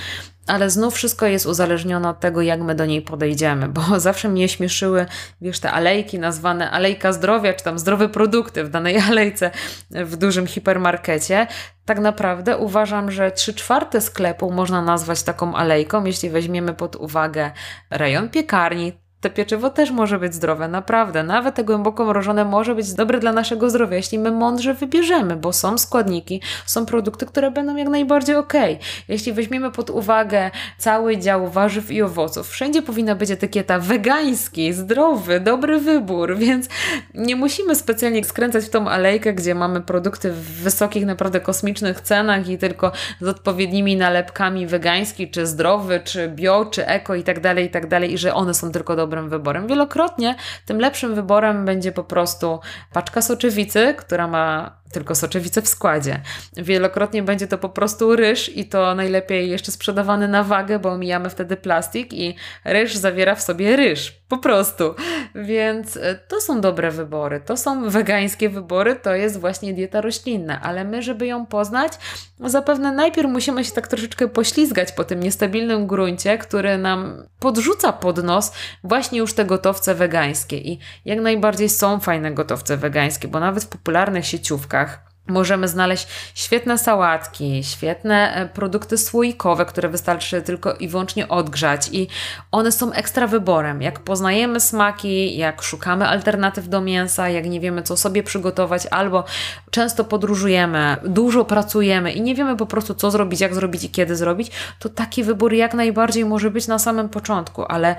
ale znów wszystko jest uzależnione od tego, jak my do niej podejdziemy, bo zawsze mnie śmieszyły, wiesz, te alejki nazwane alejka zdrowia, czy tam zdrowe produkty w danej alejce w dużym hipermarkecie. Tak naprawdę uważam, że trzy czwarte sklepu można nazwać taką alejką, jeśli weźmiemy pod uwagę rejon piekarni, te pieczywo też może być zdrowe, naprawdę. Nawet te głęboko mrożone może być dobre dla naszego zdrowia, jeśli my mądrze wybierzemy, bo są składniki, są produkty, które będą jak najbardziej ok. Jeśli weźmiemy pod uwagę cały dział warzyw i owoców, wszędzie powinna być etykieta wegański, zdrowy, dobry wybór, więc nie musimy specjalnie skręcać w tą alejkę, gdzie mamy produkty w wysokich, naprawdę kosmicznych cenach i tylko z odpowiednimi nalepkami wegański, czy zdrowy, czy bio, czy eko i tak dalej, i tak dalej, i że one są tylko dobre dobrym wyborem. Wielokrotnie tym lepszym wyborem będzie po prostu paczka soczewicy, która ma tylko soczewicę w składzie. Wielokrotnie będzie to po prostu ryż i to najlepiej jeszcze sprzedawany na wagę, bo omijamy wtedy plastik i ryż zawiera w sobie ryż. Po prostu. Więc e, to są dobre wybory. To są wegańskie wybory, to jest właśnie dieta roślinna, ale my, żeby ją poznać, zapewne najpierw musimy się tak troszeczkę poślizgać po tym niestabilnym gruncie, który nam podrzuca pod nos właśnie już te gotowce wegańskie. I jak najbardziej są fajne gotowce wegańskie, bo nawet w popularnych sieciówkach Możemy znaleźć świetne sałatki, świetne e, produkty słoikowe, które wystarczy tylko i wyłącznie odgrzać, i one są ekstra wyborem. Jak poznajemy smaki, jak szukamy alternatyw do mięsa, jak nie wiemy, co sobie przygotować, albo często podróżujemy, dużo pracujemy i nie wiemy po prostu, co zrobić, jak zrobić i kiedy zrobić, to taki wybór jak najbardziej może być na samym początku, ale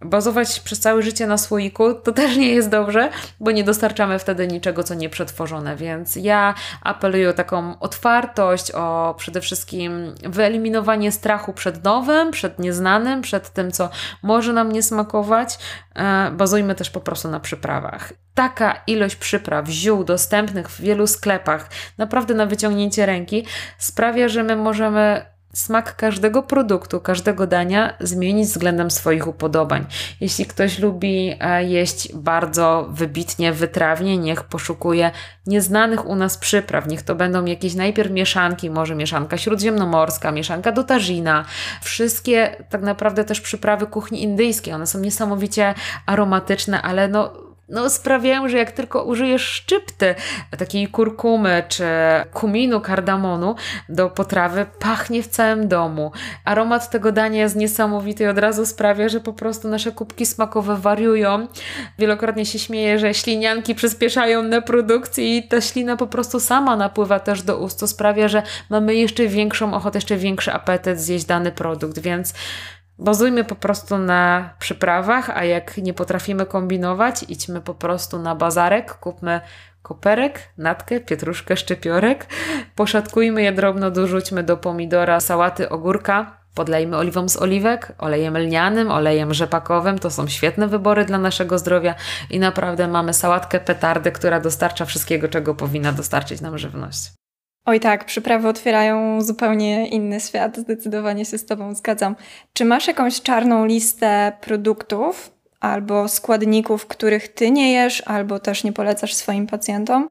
bazować przez całe życie na słoiku, to też nie jest dobrze, bo nie dostarczamy wtedy niczego, co nie przetworzone. Więc ja apeluję o taką otwartość, o przede wszystkim wyeliminowanie strachu przed nowym, przed nieznanym, przed tym, co może nam nie smakować. E, bazujmy też po prostu na przyprawach. Taka ilość przypraw, ziół dostępnych w wielu sklepach, naprawdę na wyciągnięcie ręki, sprawia, że my możemy smak każdego produktu, każdego dania zmienić względem swoich upodobań. Jeśli ktoś lubi e, jeść bardzo wybitnie, wytrawnie, niech poszukuje nieznanych u nas przypraw. Niech to będą jakieś najpierw mieszanki, może mieszanka śródziemnomorska, mieszanka do tazina. Wszystkie tak naprawdę też przyprawy kuchni indyjskiej. One są niesamowicie aromatyczne, ale no no, sprawiają, że jak tylko użyjesz szczypty takiej kurkumy czy kuminu, kardamonu do potrawy, pachnie w całym domu. Aromat tego dania jest niesamowity i od razu sprawia, że po prostu nasze kubki smakowe wariują. Wielokrotnie się śmieję, że ślinianki przyspieszają na produkcji i ta ślina po prostu sama napływa też do ust, co sprawia, że mamy jeszcze większą ochotę, jeszcze większy apetyt zjeść dany produkt, więc Bazujmy po prostu na przyprawach, a jak nie potrafimy kombinować, idźmy po prostu na bazarek, kupmy koperek, natkę, pietruszkę, szczypiorek, poszatkujmy je drobno, dorzućmy do pomidora, sałaty, ogórka, podlejmy oliwą z oliwek, olejem lnianym, olejem rzepakowym. To są świetne wybory dla naszego zdrowia i naprawdę mamy sałatkę petardy, która dostarcza wszystkiego, czego powinna dostarczyć nam żywność. Oj tak, przyprawy otwierają zupełnie inny świat, zdecydowanie się z Tobą zgadzam. Czy masz jakąś czarną listę produktów albo składników, których Ty nie jesz, albo też nie polecasz swoim pacjentom?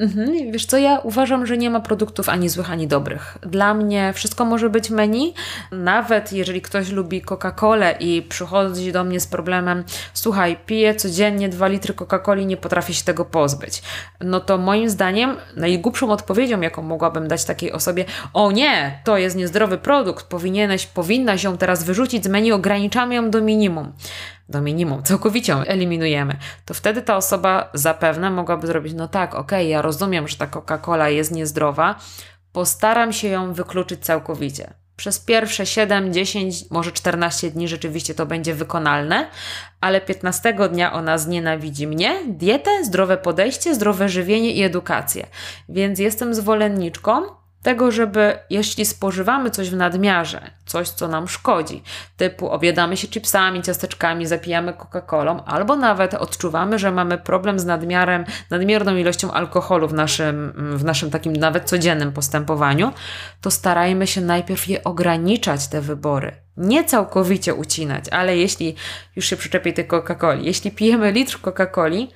Mhm. Wiesz co, ja uważam, że nie ma produktów ani złych, ani dobrych. Dla mnie wszystko może być menu. Nawet jeżeli ktoś lubi Coca-Colę i przychodzi do mnie z problemem, słuchaj, piję codziennie 2 litry Coca-Coli, nie potrafię się tego pozbyć. No to moim zdaniem najgłupszą odpowiedzią, jaką mogłabym dać takiej osobie, o nie, to jest niezdrowy produkt, powinieneś, powinnaś ją teraz wyrzucić z menu, ograniczamy ją do minimum do minimum, całkowicie eliminujemy, to wtedy ta osoba zapewne mogłaby zrobić, no tak, okej, okay, ja rozumiem, że ta Coca-Cola jest niezdrowa, postaram się ją wykluczyć całkowicie. Przez pierwsze 7, 10, może 14 dni rzeczywiście to będzie wykonalne, ale 15 dnia ona znienawidzi mnie, dietę, zdrowe podejście, zdrowe żywienie i edukację. Więc jestem zwolenniczką tego, żeby jeśli spożywamy coś w nadmiarze, coś co nam szkodzi, typu obiadamy się chipsami, ciasteczkami, zapijamy Coca-Colą, albo nawet odczuwamy, że mamy problem z nadmiarem, nadmierną ilością alkoholu w naszym, w naszym takim nawet codziennym postępowaniu, to starajmy się najpierw je ograniczać, te wybory. Nie całkowicie ucinać, ale jeśli już się przyczepi tej Coca-Coli, jeśli pijemy litr Coca-Coli,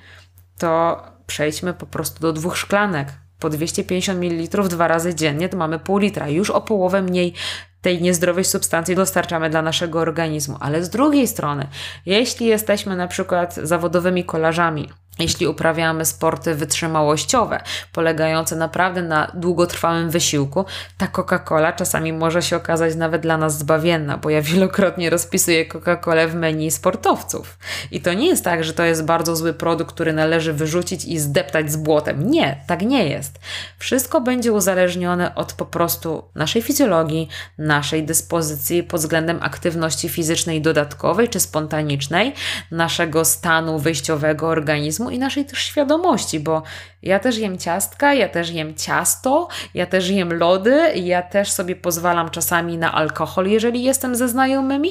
to przejdźmy po prostu do dwóch szklanek po 250 ml dwa razy dziennie, to mamy pół litra. Już o połowę mniej tej niezdrowej substancji dostarczamy dla naszego organizmu. Ale z drugiej strony, jeśli jesteśmy na przykład zawodowymi kolarzami, jeśli uprawiamy sporty wytrzymałościowe, polegające naprawdę na długotrwałym wysiłku, ta Coca-Cola czasami może się okazać nawet dla nas zbawienna, bo ja wielokrotnie rozpisuję Coca-Colę w menu sportowców. I to nie jest tak, że to jest bardzo zły produkt, który należy wyrzucić i zdeptać z błotem. Nie, tak nie jest. Wszystko będzie uzależnione od po prostu naszej fizjologii, naszej dyspozycji pod względem aktywności fizycznej dodatkowej czy spontanicznej, naszego stanu wyjściowego organizmu i naszej też świadomości, bo ja też jem ciastka, ja też jem ciasto, ja też jem lody, ja też sobie pozwalam czasami na alkohol, jeżeli jestem ze znajomymi.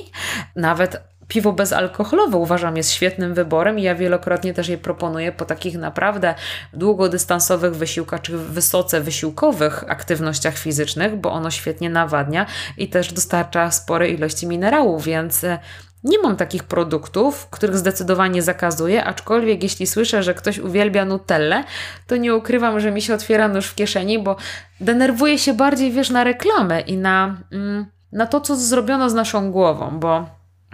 Nawet piwo bezalkoholowe uważam jest świetnym wyborem i ja wielokrotnie też je proponuję po takich naprawdę długodystansowych wysiłkach czy wysoce wysiłkowych aktywnościach fizycznych, bo ono świetnie nawadnia i też dostarcza spore ilości minerałów, więc nie mam takich produktów, których zdecydowanie zakazuję, aczkolwiek jeśli słyszę, że ktoś uwielbia Nutellę, to nie ukrywam, że mi się otwiera nóż w kieszeni, bo denerwuję się bardziej, wiesz, na reklamę i na, mm, na to, co zrobiono z naszą głową, bo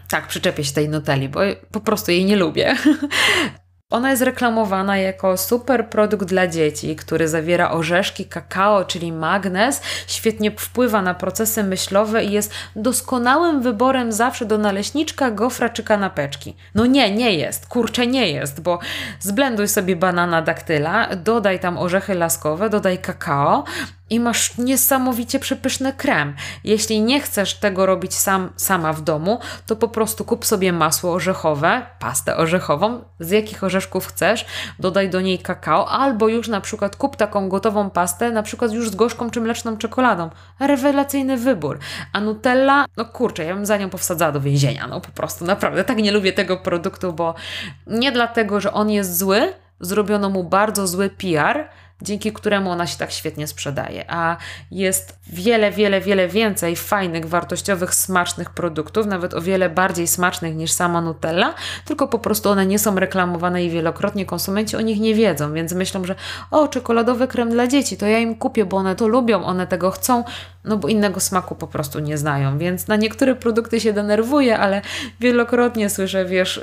tak, przyczepię się tej Nutelli, bo po prostu jej nie lubię. Ona jest reklamowana jako super produkt dla dzieci, który zawiera orzeszki, kakao, czyli magnez, świetnie wpływa na procesy myślowe i jest doskonałym wyborem zawsze do naleśniczka, gofra czy kanapeczki. No nie, nie jest, kurczę nie jest, bo zblenduj sobie banana daktyla, dodaj tam orzechy laskowe, dodaj kakao, i masz niesamowicie przepyszny krem. Jeśli nie chcesz tego robić sam, sama w domu, to po prostu kup sobie masło orzechowe, pastę orzechową, z jakich orzeszków chcesz, dodaj do niej kakao, albo już na przykład kup taką gotową pastę, na przykład już z gorzką czy mleczną czekoladą. Rewelacyjny wybór. A Nutella, no kurczę, ja bym za nią powsadzała do więzienia, no po prostu, naprawdę, tak nie lubię tego produktu, bo nie dlatego, że on jest zły, zrobiono mu bardzo zły PR, dzięki któremu ona się tak świetnie sprzedaje. A jest wiele, wiele, wiele więcej fajnych, wartościowych, smacznych produktów, nawet o wiele bardziej smacznych niż sama Nutella, tylko po prostu one nie są reklamowane i wielokrotnie konsumenci o nich nie wiedzą, więc myślą, że o, czekoladowy krem dla dzieci, to ja im kupię, bo one to lubią, one tego chcą, no bo innego smaku po prostu nie znają, więc na niektóre produkty się denerwuję, ale wielokrotnie słyszę, wiesz...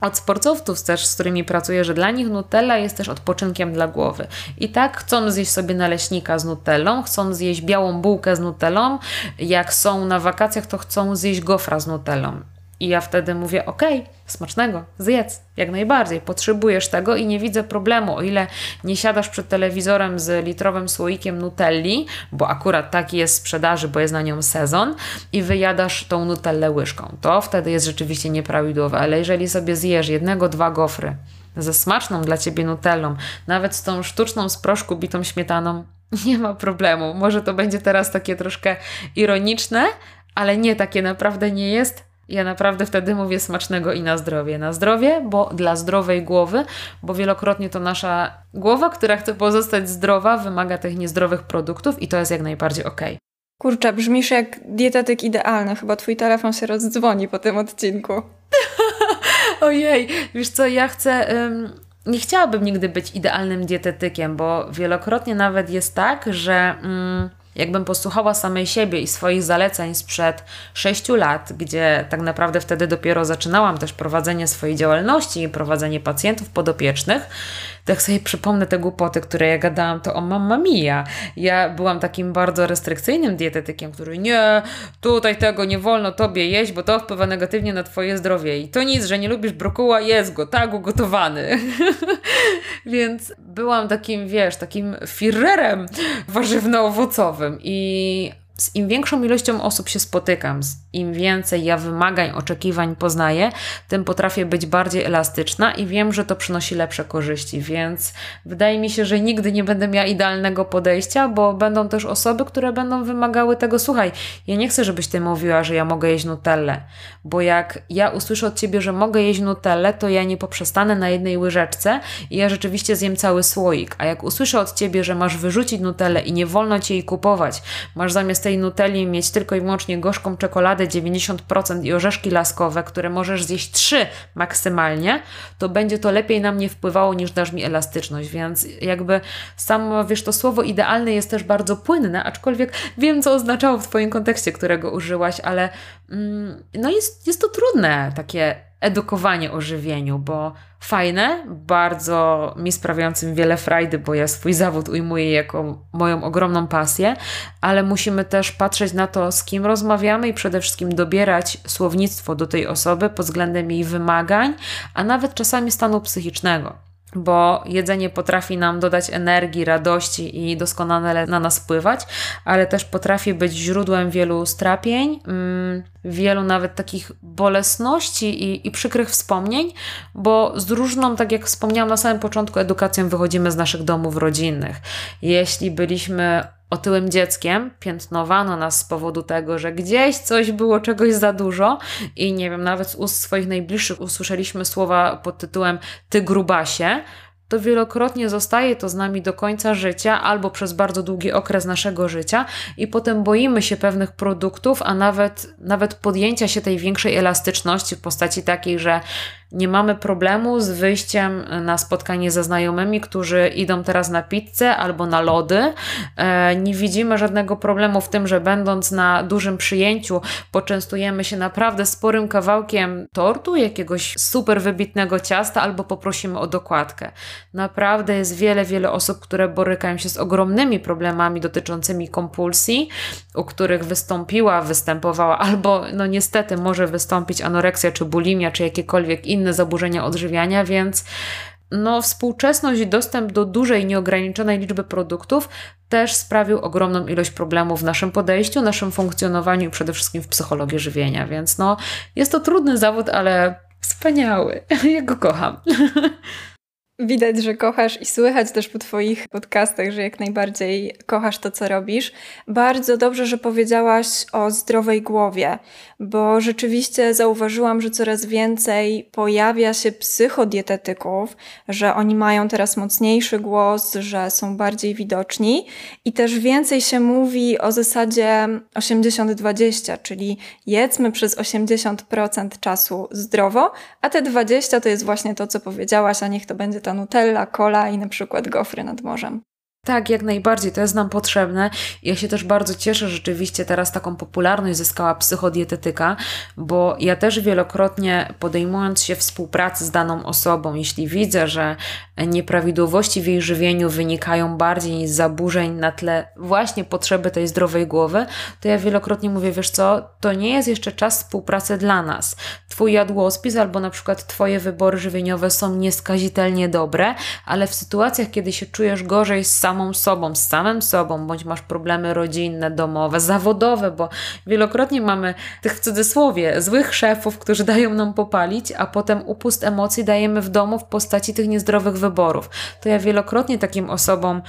Od sportowców też, z którymi pracuję, że dla nich Nutella jest też odpoczynkiem dla głowy. I tak chcą zjeść sobie naleśnika z Nutellą, chcą zjeść białą bułkę z Nutellą, jak są na wakacjach, to chcą zjeść gofra z Nutellą. I ja wtedy mówię: OK, smacznego, zjedz, jak najbardziej, potrzebujesz tego i nie widzę problemu. O ile nie siadasz przed telewizorem z litrowym słoikiem Nutelli, bo akurat taki jest w sprzedaży, bo jest na nią sezon, i wyjadasz tą Nutellę łyżką, to wtedy jest rzeczywiście nieprawidłowe. Ale jeżeli sobie zjesz jednego, dwa gofry ze smaczną dla ciebie Nutellą, nawet z tą sztuczną z proszku bitą śmietaną, nie ma problemu. Może to będzie teraz takie troszkę ironiczne, ale nie takie naprawdę nie jest ja naprawdę wtedy mówię smacznego i na zdrowie. Na zdrowie, bo dla zdrowej głowy, bo wielokrotnie to nasza głowa, która chce pozostać zdrowa, wymaga tych niezdrowych produktów i to jest jak najbardziej ok. Kurczę, brzmisz jak dietetyk idealny. Chyba twój telefon się rozdzwoni po tym odcinku. Ojej, wiesz co, ja chcę... Um, nie chciałabym nigdy być idealnym dietetykiem, bo wielokrotnie nawet jest tak, że... Um, Jakbym posłuchała samej siebie i swoich zaleceń sprzed 6 lat, gdzie tak naprawdę wtedy dopiero zaczynałam też prowadzenie swojej działalności i prowadzenie pacjentów podopiecznych, to jak sobie przypomnę te głupoty, które ja gadałam, to o mamma mia. Ja byłam takim bardzo restrykcyjnym dietetykiem, który nie, tutaj tego nie wolno tobie jeść, bo to wpływa negatywnie na twoje zdrowie. I to nic, że nie lubisz brokuła, jest go, tak, ugotowany. Więc byłam takim, wiesz, takim firerem warzywno-owocowym i z im większą ilością osób się spotykam, z im więcej ja wymagań, oczekiwań poznaję, tym potrafię być bardziej elastyczna i wiem, że to przynosi lepsze korzyści, więc wydaje mi się, że nigdy nie będę miała idealnego podejścia, bo będą też osoby, które będą wymagały tego, słuchaj, ja nie chcę, żebyś ty mówiła, że ja mogę jeść nutellę, bo jak ja usłyszę od ciebie, że mogę jeść nutellę, to ja nie poprzestanę na jednej łyżeczce i ja rzeczywiście zjem cały słoik, a jak usłyszę od ciebie, że masz wyrzucić nutellę i nie wolno ci jej kupować, masz zamiast tej tej nutelli mieć tylko i wyłącznie gorzką czekoladę 90% i orzeszki laskowe, które możesz zjeść 3 maksymalnie, to będzie to lepiej na mnie wpływało niż dasz mi elastyczność, więc jakby samo, wiesz, to słowo idealne jest też bardzo płynne, aczkolwiek wiem, co oznaczało w Twoim kontekście, którego użyłaś, ale mm, no jest, jest to trudne, takie edukowanie o żywieniu, bo fajne, bardzo mi sprawiającym wiele frajdy, bo ja swój zawód ujmuję jako moją ogromną pasję, ale musimy też patrzeć na to, z kim rozmawiamy i przede wszystkim dobierać słownictwo do tej osoby pod względem jej wymagań, a nawet czasami stanu psychicznego bo jedzenie potrafi nam dodać energii, radości i doskonale na nas wpływać, ale też potrafi być źródłem wielu strapień, mm, wielu nawet takich bolesności i, i przykrych wspomnień, bo z różną, tak jak wspomniałam na samym początku, edukacją wychodzimy z naszych domów rodzinnych. Jeśli byliśmy otyłym dzieckiem, piętnowano nas z powodu tego, że gdzieś coś było czegoś za dużo i nie wiem, nawet z ust swoich najbliższych usłyszeliśmy słowa pod tytułem ty grubasie, to wielokrotnie zostaje to z nami do końca życia albo przez bardzo długi okres naszego życia i potem boimy się pewnych produktów, a nawet, nawet podjęcia się tej większej elastyczności w postaci takiej, że nie mamy problemu z wyjściem na spotkanie ze znajomymi, którzy idą teraz na pizzę albo na lody. E, nie widzimy żadnego problemu w tym, że będąc na dużym przyjęciu, poczęstujemy się naprawdę sporym kawałkiem tortu, jakiegoś super wybitnego ciasta, albo poprosimy o dokładkę. Naprawdę jest wiele, wiele osób, które borykają się z ogromnymi problemami dotyczącymi kompulsji, u których wystąpiła, występowała, albo no niestety może wystąpić anoreksja czy bulimia, czy jakiekolwiek inne inne zaburzenia odżywiania, więc no, współczesność i dostęp do dużej, nieograniczonej liczby produktów też sprawił ogromną ilość problemów w naszym podejściu, naszym funkcjonowaniu i przede wszystkim w psychologii żywienia. Więc no, jest to trudny zawód, ale wspaniały. Ja go kocham. Widać, że kochasz i słychać też po Twoich podcastach, że jak najbardziej kochasz to, co robisz. Bardzo dobrze, że powiedziałaś o zdrowej głowie, bo rzeczywiście zauważyłam, że coraz więcej pojawia się psychodietetyków, że oni mają teraz mocniejszy głos, że są bardziej widoczni i też więcej się mówi o zasadzie 80-20, czyli jedzmy przez 80% czasu zdrowo, a te 20 to jest właśnie to, co powiedziałaś, a niech to będzie ta ta Nutella, cola i na przykład gofry nad morzem. Tak, jak najbardziej, to jest nam potrzebne. Ja się też bardzo cieszę, rzeczywiście teraz taką popularność zyskała psychodietetyka, bo ja też wielokrotnie podejmując się współpracy z daną osobą, jeśli widzę, że nieprawidłowości w jej żywieniu wynikają bardziej z zaburzeń na tle właśnie potrzeby tej zdrowej głowy, to ja wielokrotnie mówię, wiesz co, to nie jest jeszcze czas współpracy dla nas. Twój jadłospis albo na przykład Twoje wybory żywieniowe są nieskazitelnie dobre, ale w sytuacjach, kiedy się czujesz gorzej z samą sobą, z samym sobą, bądź masz problemy rodzinne, domowe, zawodowe, bo wielokrotnie mamy tych w cudzysłowie złych szefów, którzy dają nam popalić, a potem upust emocji dajemy w domu w postaci tych niezdrowych wyborów. To ja wielokrotnie takim osobom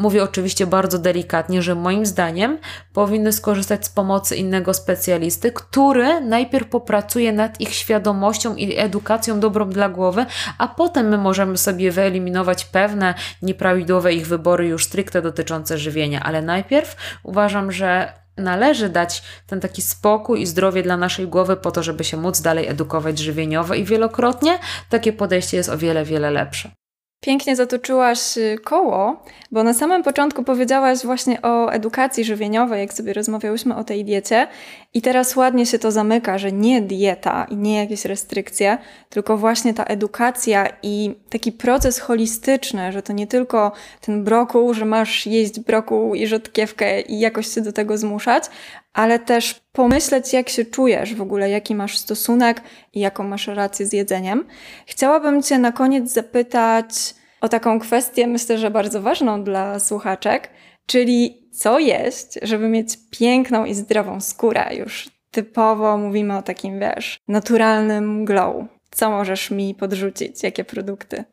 Mówię oczywiście bardzo delikatnie, że moim zdaniem powinny skorzystać z pomocy innego specjalisty, który najpierw popracuje nad ich świadomością i edukacją dobrą dla głowy, a potem my możemy sobie wyeliminować pewne nieprawidłowe ich wybory już stricte dotyczące żywienia. Ale najpierw uważam, że należy dać ten taki spokój i zdrowie dla naszej głowy po to, żeby się móc dalej edukować żywieniowo i wielokrotnie takie podejście jest o wiele, wiele lepsze. Pięknie zatoczyłaś y, koło, bo na samym początku powiedziałaś właśnie o edukacji żywieniowej, jak sobie rozmawiałyśmy o tej diecie, i teraz ładnie się to zamyka, że nie dieta i nie jakieś restrykcje, tylko właśnie ta edukacja i taki proces holistyczny, że to nie tylko ten brokuł, że masz jeść brokuł i rzodkiewkę i jakoś się do tego zmuszać, ale też pomyśleć, jak się czujesz w ogóle, jaki masz stosunek i jaką masz rację z jedzeniem. Chciałabym Cię na koniec zapytać o taką kwestię, myślę, że bardzo ważną dla słuchaczek, czyli co jeść, żeby mieć piękną i zdrową skórę. Już typowo mówimy o takim, wiesz, naturalnym glow. Co możesz mi podrzucić? Jakie produkty?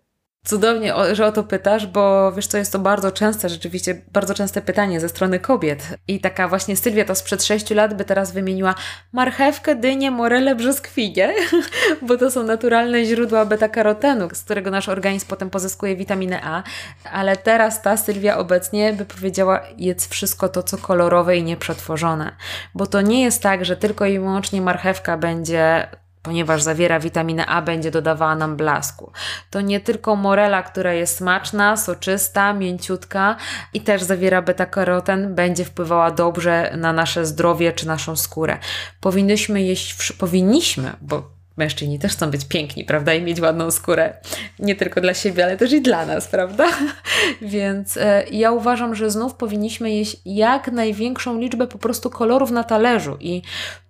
Cudownie, że o to pytasz, bo wiesz co, jest to bardzo częste, rzeczywiście bardzo częste pytanie ze strony kobiet. I taka właśnie Sylwia to sprzed 6 lat by teraz wymieniła marchewkę, dynię, morele, brzoskwinie, bo to są naturalne źródła beta-karotenu, z którego nasz organizm potem pozyskuje witaminę A. Ale teraz ta Sylwia obecnie by powiedziała, jedz wszystko to, co kolorowe i nieprzetworzone. Bo to nie jest tak, że tylko i wyłącznie marchewka będzie ponieważ zawiera witaminę A, będzie dodawała nam blasku. To nie tylko morela, która jest smaczna, soczysta, mięciutka i też zawiera beta-karoten, będzie wpływała dobrze na nasze zdrowie czy naszą skórę. Powinnyśmy jeść, powinniśmy, bo mężczyźni też chcą być piękni, prawda? I mieć ładną skórę. Nie tylko dla siebie, ale też i dla nas, prawda? Więc e, ja uważam, że znów powinniśmy jeść jak największą liczbę po prostu kolorów na talerzu i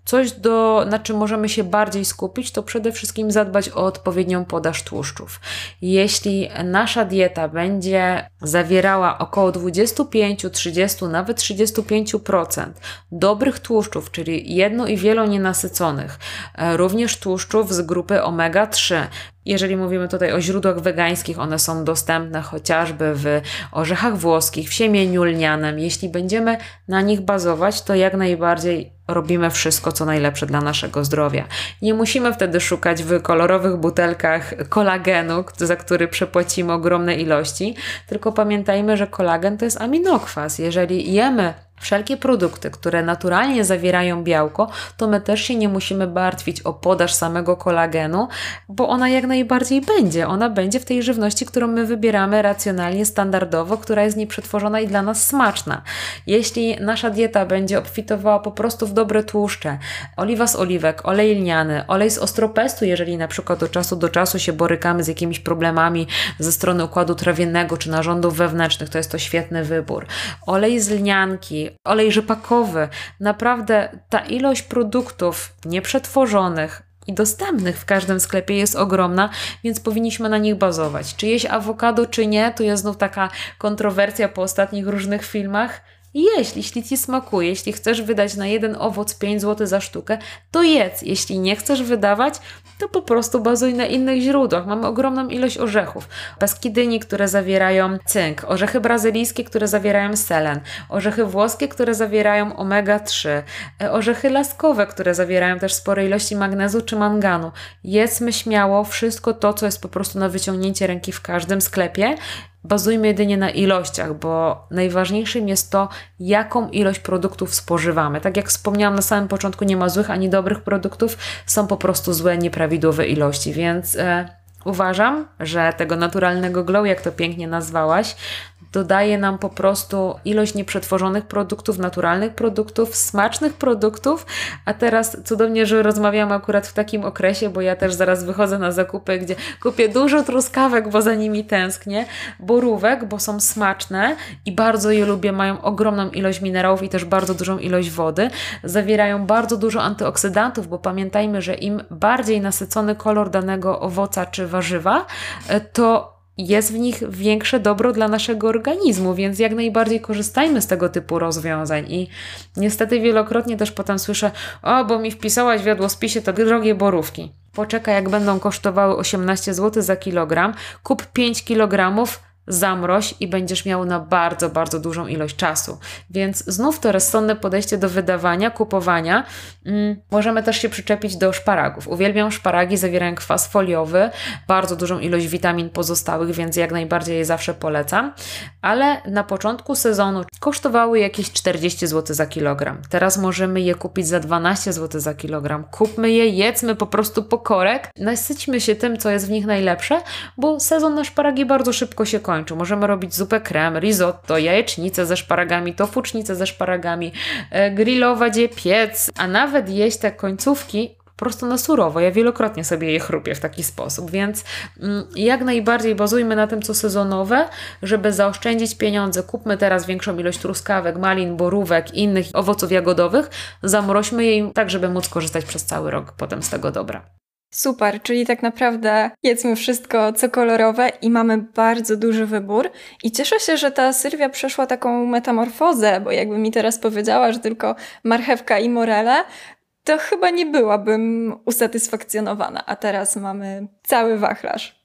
Coś, do, na czym możemy się bardziej skupić, to przede wszystkim zadbać o odpowiednią podaż tłuszczów. Jeśli nasza dieta będzie zawierała około 25, 30, nawet 35% dobrych tłuszczów, czyli jedno i wielonienasyconych, e, również tłuszczów z grupy omega-3, jeżeli mówimy tutaj o źródłach wegańskich, one są dostępne chociażby w orzechach włoskich, w siemieniu lnianym. Jeśli będziemy na nich bazować, to jak najbardziej robimy wszystko, co najlepsze dla naszego zdrowia. Nie musimy wtedy szukać w kolorowych butelkach kolagenu, za który przepłacimy ogromne ilości, tylko pamiętajmy, że kolagen to jest aminokwas. Jeżeli jemy wszelkie produkty, które naturalnie zawierają białko, to my też się nie musimy martwić o podaż samego kolagenu, bo ona jak najbardziej będzie. Ona będzie w tej żywności, którą my wybieramy racjonalnie, standardowo, która jest nieprzetworzona i dla nas smaczna. Jeśli nasza dieta będzie obfitowała po prostu w dobre tłuszcze, oliwa z oliwek, olej lniany, olej z ostropestu, jeżeli na przykład od czasu do czasu się borykamy z jakimiś problemami ze strony układu trawiennego czy narządów wewnętrznych, to jest to świetny wybór. Olej z lnianki, olej rzepakowy. Naprawdę ta ilość produktów nieprzetworzonych, i dostępnych w każdym sklepie jest ogromna, więc powinniśmy na nich bazować. Czy jeść awokado, czy nie, to jest znów taka kontrowersja po ostatnich różnych filmach Jeść, jeśli Ci smakuje, jeśli chcesz wydać na jeden owoc 5 zł za sztukę, to jedz. Jeśli nie chcesz wydawać, to po prostu bazuj na innych źródłach. Mamy ogromną ilość orzechów. Baskidyni, które zawierają cynk, orzechy brazylijskie, które zawierają selen, orzechy włoskie, które zawierają omega-3, e, orzechy laskowe, które zawierają też spore ilości magnezu czy manganu. Jedzmy śmiało wszystko to, co jest po prostu na wyciągnięcie ręki w każdym sklepie bazujmy jedynie na ilościach, bo najważniejszym jest to, jaką ilość produktów spożywamy. Tak jak wspomniałam na samym początku, nie ma złych ani dobrych produktów, są po prostu złe, nieprawidłowe ilości, więc e, uważam, że tego naturalnego glow, jak to pięknie nazwałaś, dodaje nam po prostu ilość nieprzetworzonych produktów, naturalnych produktów, smacznych produktów. A teraz cudownie, że rozmawiamy akurat w takim okresie, bo ja też zaraz wychodzę na zakupy, gdzie kupię dużo truskawek, bo za nimi tęsknię, borówek, bo są smaczne i bardzo je lubię, mają ogromną ilość minerałów i też bardzo dużą ilość wody. Zawierają bardzo dużo antyoksydantów, bo pamiętajmy, że im bardziej nasycony kolor danego owoca czy warzywa, e, to jest w nich większe dobro dla naszego organizmu, więc jak najbardziej korzystajmy z tego typu rozwiązań. I niestety wielokrotnie też potem słyszę: O, bo mi wpisałaś w jadłospisie to drogie borówki. Poczekaj, jak będą kosztowały 18 zł za kilogram, kup 5 kilogramów zamroź i będziesz miał na bardzo, bardzo dużą ilość czasu. Więc znów to rozsądne podejście do wydawania, kupowania. Mm, możemy też się przyczepić do szparagów. Uwielbiam szparagi, zawierają kwas foliowy, bardzo dużą ilość witamin pozostałych, więc jak najbardziej je zawsze polecam. Ale na początku sezonu kosztowały jakieś 40 zł za kilogram. Teraz możemy je kupić za 12 zł za kilogram. Kupmy je, jedzmy po prostu po korek, nasyćmy się tym, co jest w nich najlepsze, bo sezon na szparagi bardzo szybko się kończy kończy. Możemy robić zupę krem, risotto, jajecznicę ze szparagami, tofucznicę ze szparagami, e, grillować je, piec, a nawet jeść te końcówki po prostu na surowo. Ja wielokrotnie sobie je chrupię w taki sposób, więc mm, jak najbardziej bazujmy na tym, co sezonowe, żeby zaoszczędzić pieniądze. Kupmy teraz większą ilość truskawek, malin, borówek, innych owoców jagodowych, zamroźmy je tak, żeby móc korzystać przez cały rok potem z tego dobra. Super, czyli tak naprawdę jedzmy wszystko, co kolorowe i mamy bardzo duży wybór. I cieszę się, że ta Sylwia przeszła taką metamorfozę, bo jakby mi teraz powiedziała, że tylko marchewka i morele, to chyba nie byłabym usatysfakcjonowana, a teraz mamy cały wachlarz.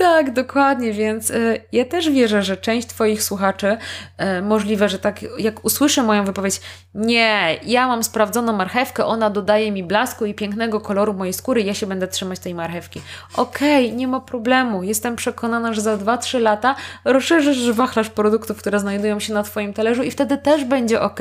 Tak, dokładnie, więc y, ja też wierzę, że część Twoich słuchaczy y, możliwe, że tak jak usłyszę moją wypowiedź, nie, ja mam sprawdzoną marchewkę, ona dodaje mi blasku i pięknego koloru mojej skóry, ja się będę trzymać tej marchewki. Okej, okay, nie ma problemu, jestem przekonana, że za 2-3 lata rozszerzysz wachlarz produktów, które znajdują się na Twoim talerzu i wtedy też będzie ok,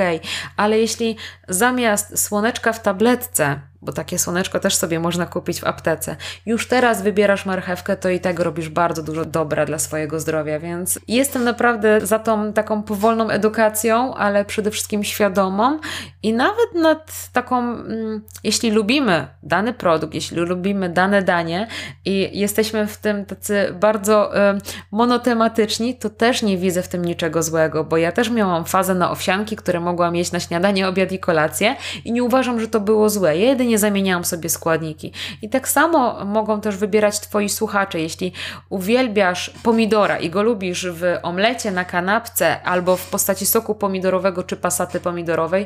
ale jeśli zamiast słoneczka w tabletce bo takie słoneczko też sobie można kupić w aptece. Już teraz wybierasz marchewkę, to i tak robisz bardzo dużo dobra dla swojego zdrowia, więc jestem naprawdę za tą taką powolną edukacją, ale przede wszystkim świadomą i nawet nad taką, mm, jeśli lubimy dany produkt, jeśli lubimy dane danie i jesteśmy w tym tacy bardzo y, monotematyczni, to też nie widzę w tym niczego złego, bo ja też miałam fazę na owsianki, które mogłam jeść na śniadanie, obiad i kolację i nie uważam, że to było złe. Jedynie zamieniałam sobie składniki. I tak samo mogą też wybierać Twoi słuchacze. Jeśli uwielbiasz pomidora i go lubisz w omlecie, na kanapce albo w postaci soku pomidorowego czy pasaty pomidorowej,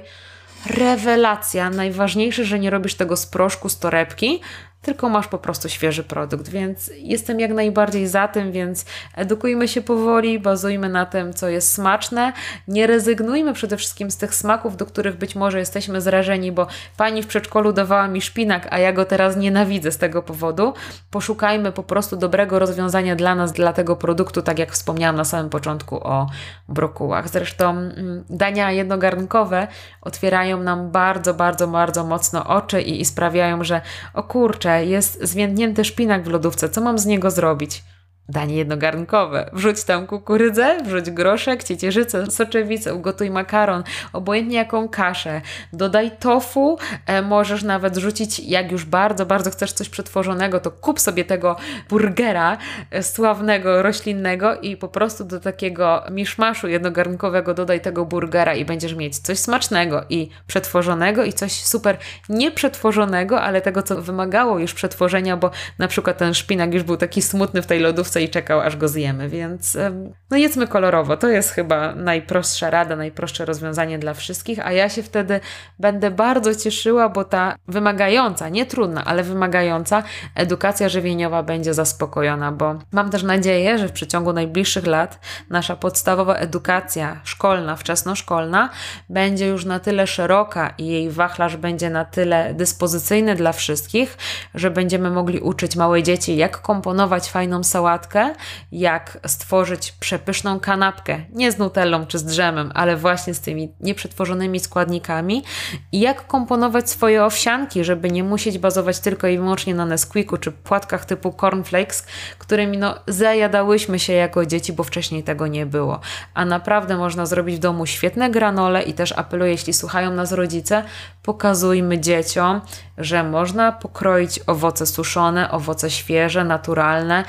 rewelacja. Najważniejsze, że nie robisz tego z proszku, z torebki, tylko masz po prostu świeży produkt, więc jestem jak najbardziej za tym, więc edukujmy się powoli, bazujmy na tym, co jest smaczne, nie rezygnujmy przede wszystkim z tych smaków, do których być może jesteśmy zrażeni, bo pani w przedszkolu dawała mi szpinak, a ja go teraz nienawidzę z tego powodu. Poszukajmy po prostu dobrego rozwiązania dla nas, dla tego produktu, tak jak wspomniałam na samym początku o brokułach. Zresztą mm, dania jednogarnkowe otwierają nam bardzo, bardzo, bardzo mocno oczy i, i sprawiają, że o kurczę, jest zwiędnięty szpinak w lodówce, co mam z niego zrobić? Danie jednogarnkowe. Wrzuć tam kukurydzę, wrzuć groszek, ciecierzycę, soczewicę, ugotuj makaron, obojętnie jaką kaszę. Dodaj tofu, e, możesz nawet rzucić, jak już bardzo, bardzo chcesz coś przetworzonego, to kup sobie tego burgera e, sławnego, roślinnego i po prostu do takiego miszmaszu jednogarnkowego dodaj tego burgera i będziesz mieć coś smacznego i przetworzonego i coś super nieprzetworzonego, ale tego, co wymagało już przetworzenia, bo na przykład ten szpinak już był taki smutny w tej lodówce i czekał, aż go zjemy, więc no jedzmy kolorowo. To jest chyba najprostsza rada, najprostsze rozwiązanie dla wszystkich, a ja się wtedy będę bardzo cieszyła, bo ta wymagająca, nie trudna, ale wymagająca edukacja żywieniowa będzie zaspokojona, bo mam też nadzieję, że w przeciągu najbliższych lat nasza podstawowa edukacja szkolna, wczesnoszkolna będzie już na tyle szeroka i jej wachlarz będzie na tyle dyspozycyjny dla wszystkich, że będziemy mogli uczyć małe dzieci, jak komponować fajną sałatkę, jak stworzyć przepyszną kanapkę, nie z nutellą czy z drzemem, ale właśnie z tymi nieprzetworzonymi składnikami i jak komponować swoje owsianki, żeby nie musieć bazować tylko i wyłącznie na Nesquiku czy płatkach typu cornflakes, którymi no zajadałyśmy się jako dzieci, bo wcześniej tego nie było. A naprawdę można zrobić w domu świetne granole i też apeluję, jeśli słuchają nas rodzice, pokazujmy dzieciom, że można pokroić owoce suszone, owoce świeże, naturalne,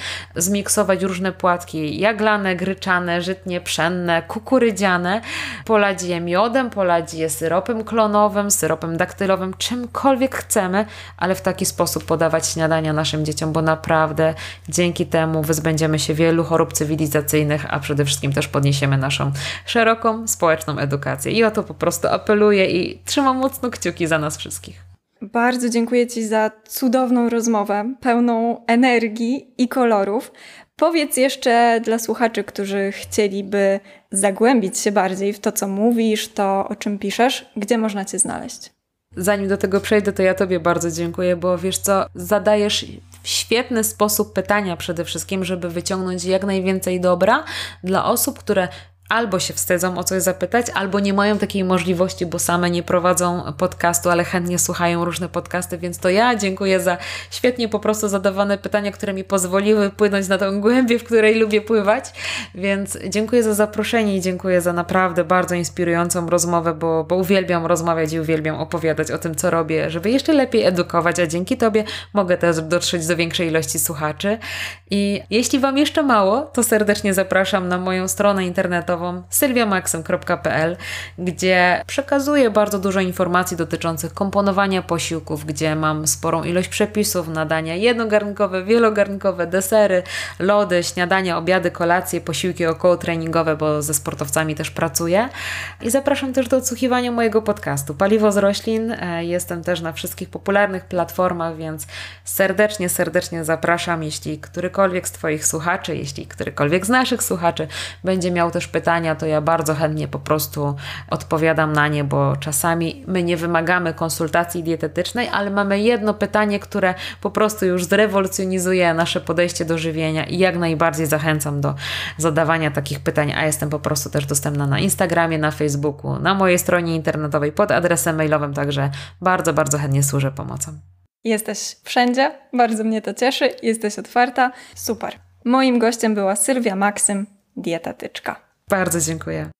zmiksować różne płatki jaglane, gryczane, żytnie, pszenne, kukurydziane, polać je miodem, polać je syropem klonowym, syropem daktylowym, czymkolwiek chcemy, ale w taki sposób podawać śniadania naszym dzieciom, bo naprawdę dzięki temu wyzbędziemy się wielu chorób cywilizacyjnych, a przede wszystkim też podniesiemy naszą szeroką społeczną edukację. I o to po prostu apeluję i trzymam mocno kciuki za nas wszystkich. Bardzo dziękuję Ci za cudowną rozmowę, pełną energii i kolorów. Powiedz jeszcze dla słuchaczy, którzy chcieliby zagłębić się bardziej w to, co mówisz, to o czym piszesz, gdzie można Cię znaleźć. Zanim do tego przejdę, to ja Tobie bardzo dziękuję, bo wiesz co, zadajesz w świetny sposób pytania przede wszystkim, żeby wyciągnąć jak najwięcej dobra dla osób, które albo się wstydzą o coś zapytać, albo nie mają takiej możliwości, bo same nie prowadzą podcastu, ale chętnie słuchają różne podcasty, więc to ja dziękuję za świetnie po prostu zadawane pytania, które mi pozwoliły płynąć na tą głębię, w której lubię pływać, więc dziękuję za zaproszenie i dziękuję za naprawdę bardzo inspirującą rozmowę, bo, bo uwielbiam rozmawiać i uwielbiam opowiadać o tym, co robię, żeby jeszcze lepiej edukować, a dzięki Tobie mogę też dotrzeć do większej ilości słuchaczy. I jeśli Wam jeszcze mało, to serdecznie zapraszam na moją stronę internetową internetową gdzie przekazuję bardzo dużo informacji dotyczących komponowania posiłków, gdzie mam sporą ilość przepisów na dania jednogarnkowe, wielogarnkowe, desery, lody, śniadania, obiady, kolacje, posiłki około treningowe, bo ze sportowcami też pracuję. I zapraszam też do odsłuchiwania mojego podcastu Paliwo z roślin. E, jestem też na wszystkich popularnych platformach, więc serdecznie, serdecznie zapraszam, jeśli którykolwiek z Twoich słuchaczy, jeśli którykolwiek z naszych słuchaczy będzie miał też pytania, pytania, to ja bardzo chętnie po prostu odpowiadam na nie, bo czasami my nie wymagamy konsultacji dietetycznej, ale mamy jedno pytanie, które po prostu już zrewolucjonizuje nasze podejście do żywienia i jak najbardziej zachęcam do zadawania takich pytań, a jestem po prostu też dostępna na Instagramie, na Facebooku, na mojej stronie internetowej pod adresem mailowym, także bardzo, bardzo chętnie służę pomocą. Jesteś wszędzie, bardzo mnie to cieszy, jesteś otwarta, super. Moim gościem była Sylwia Maksym, dietetyczka. Bardzo dziękuję.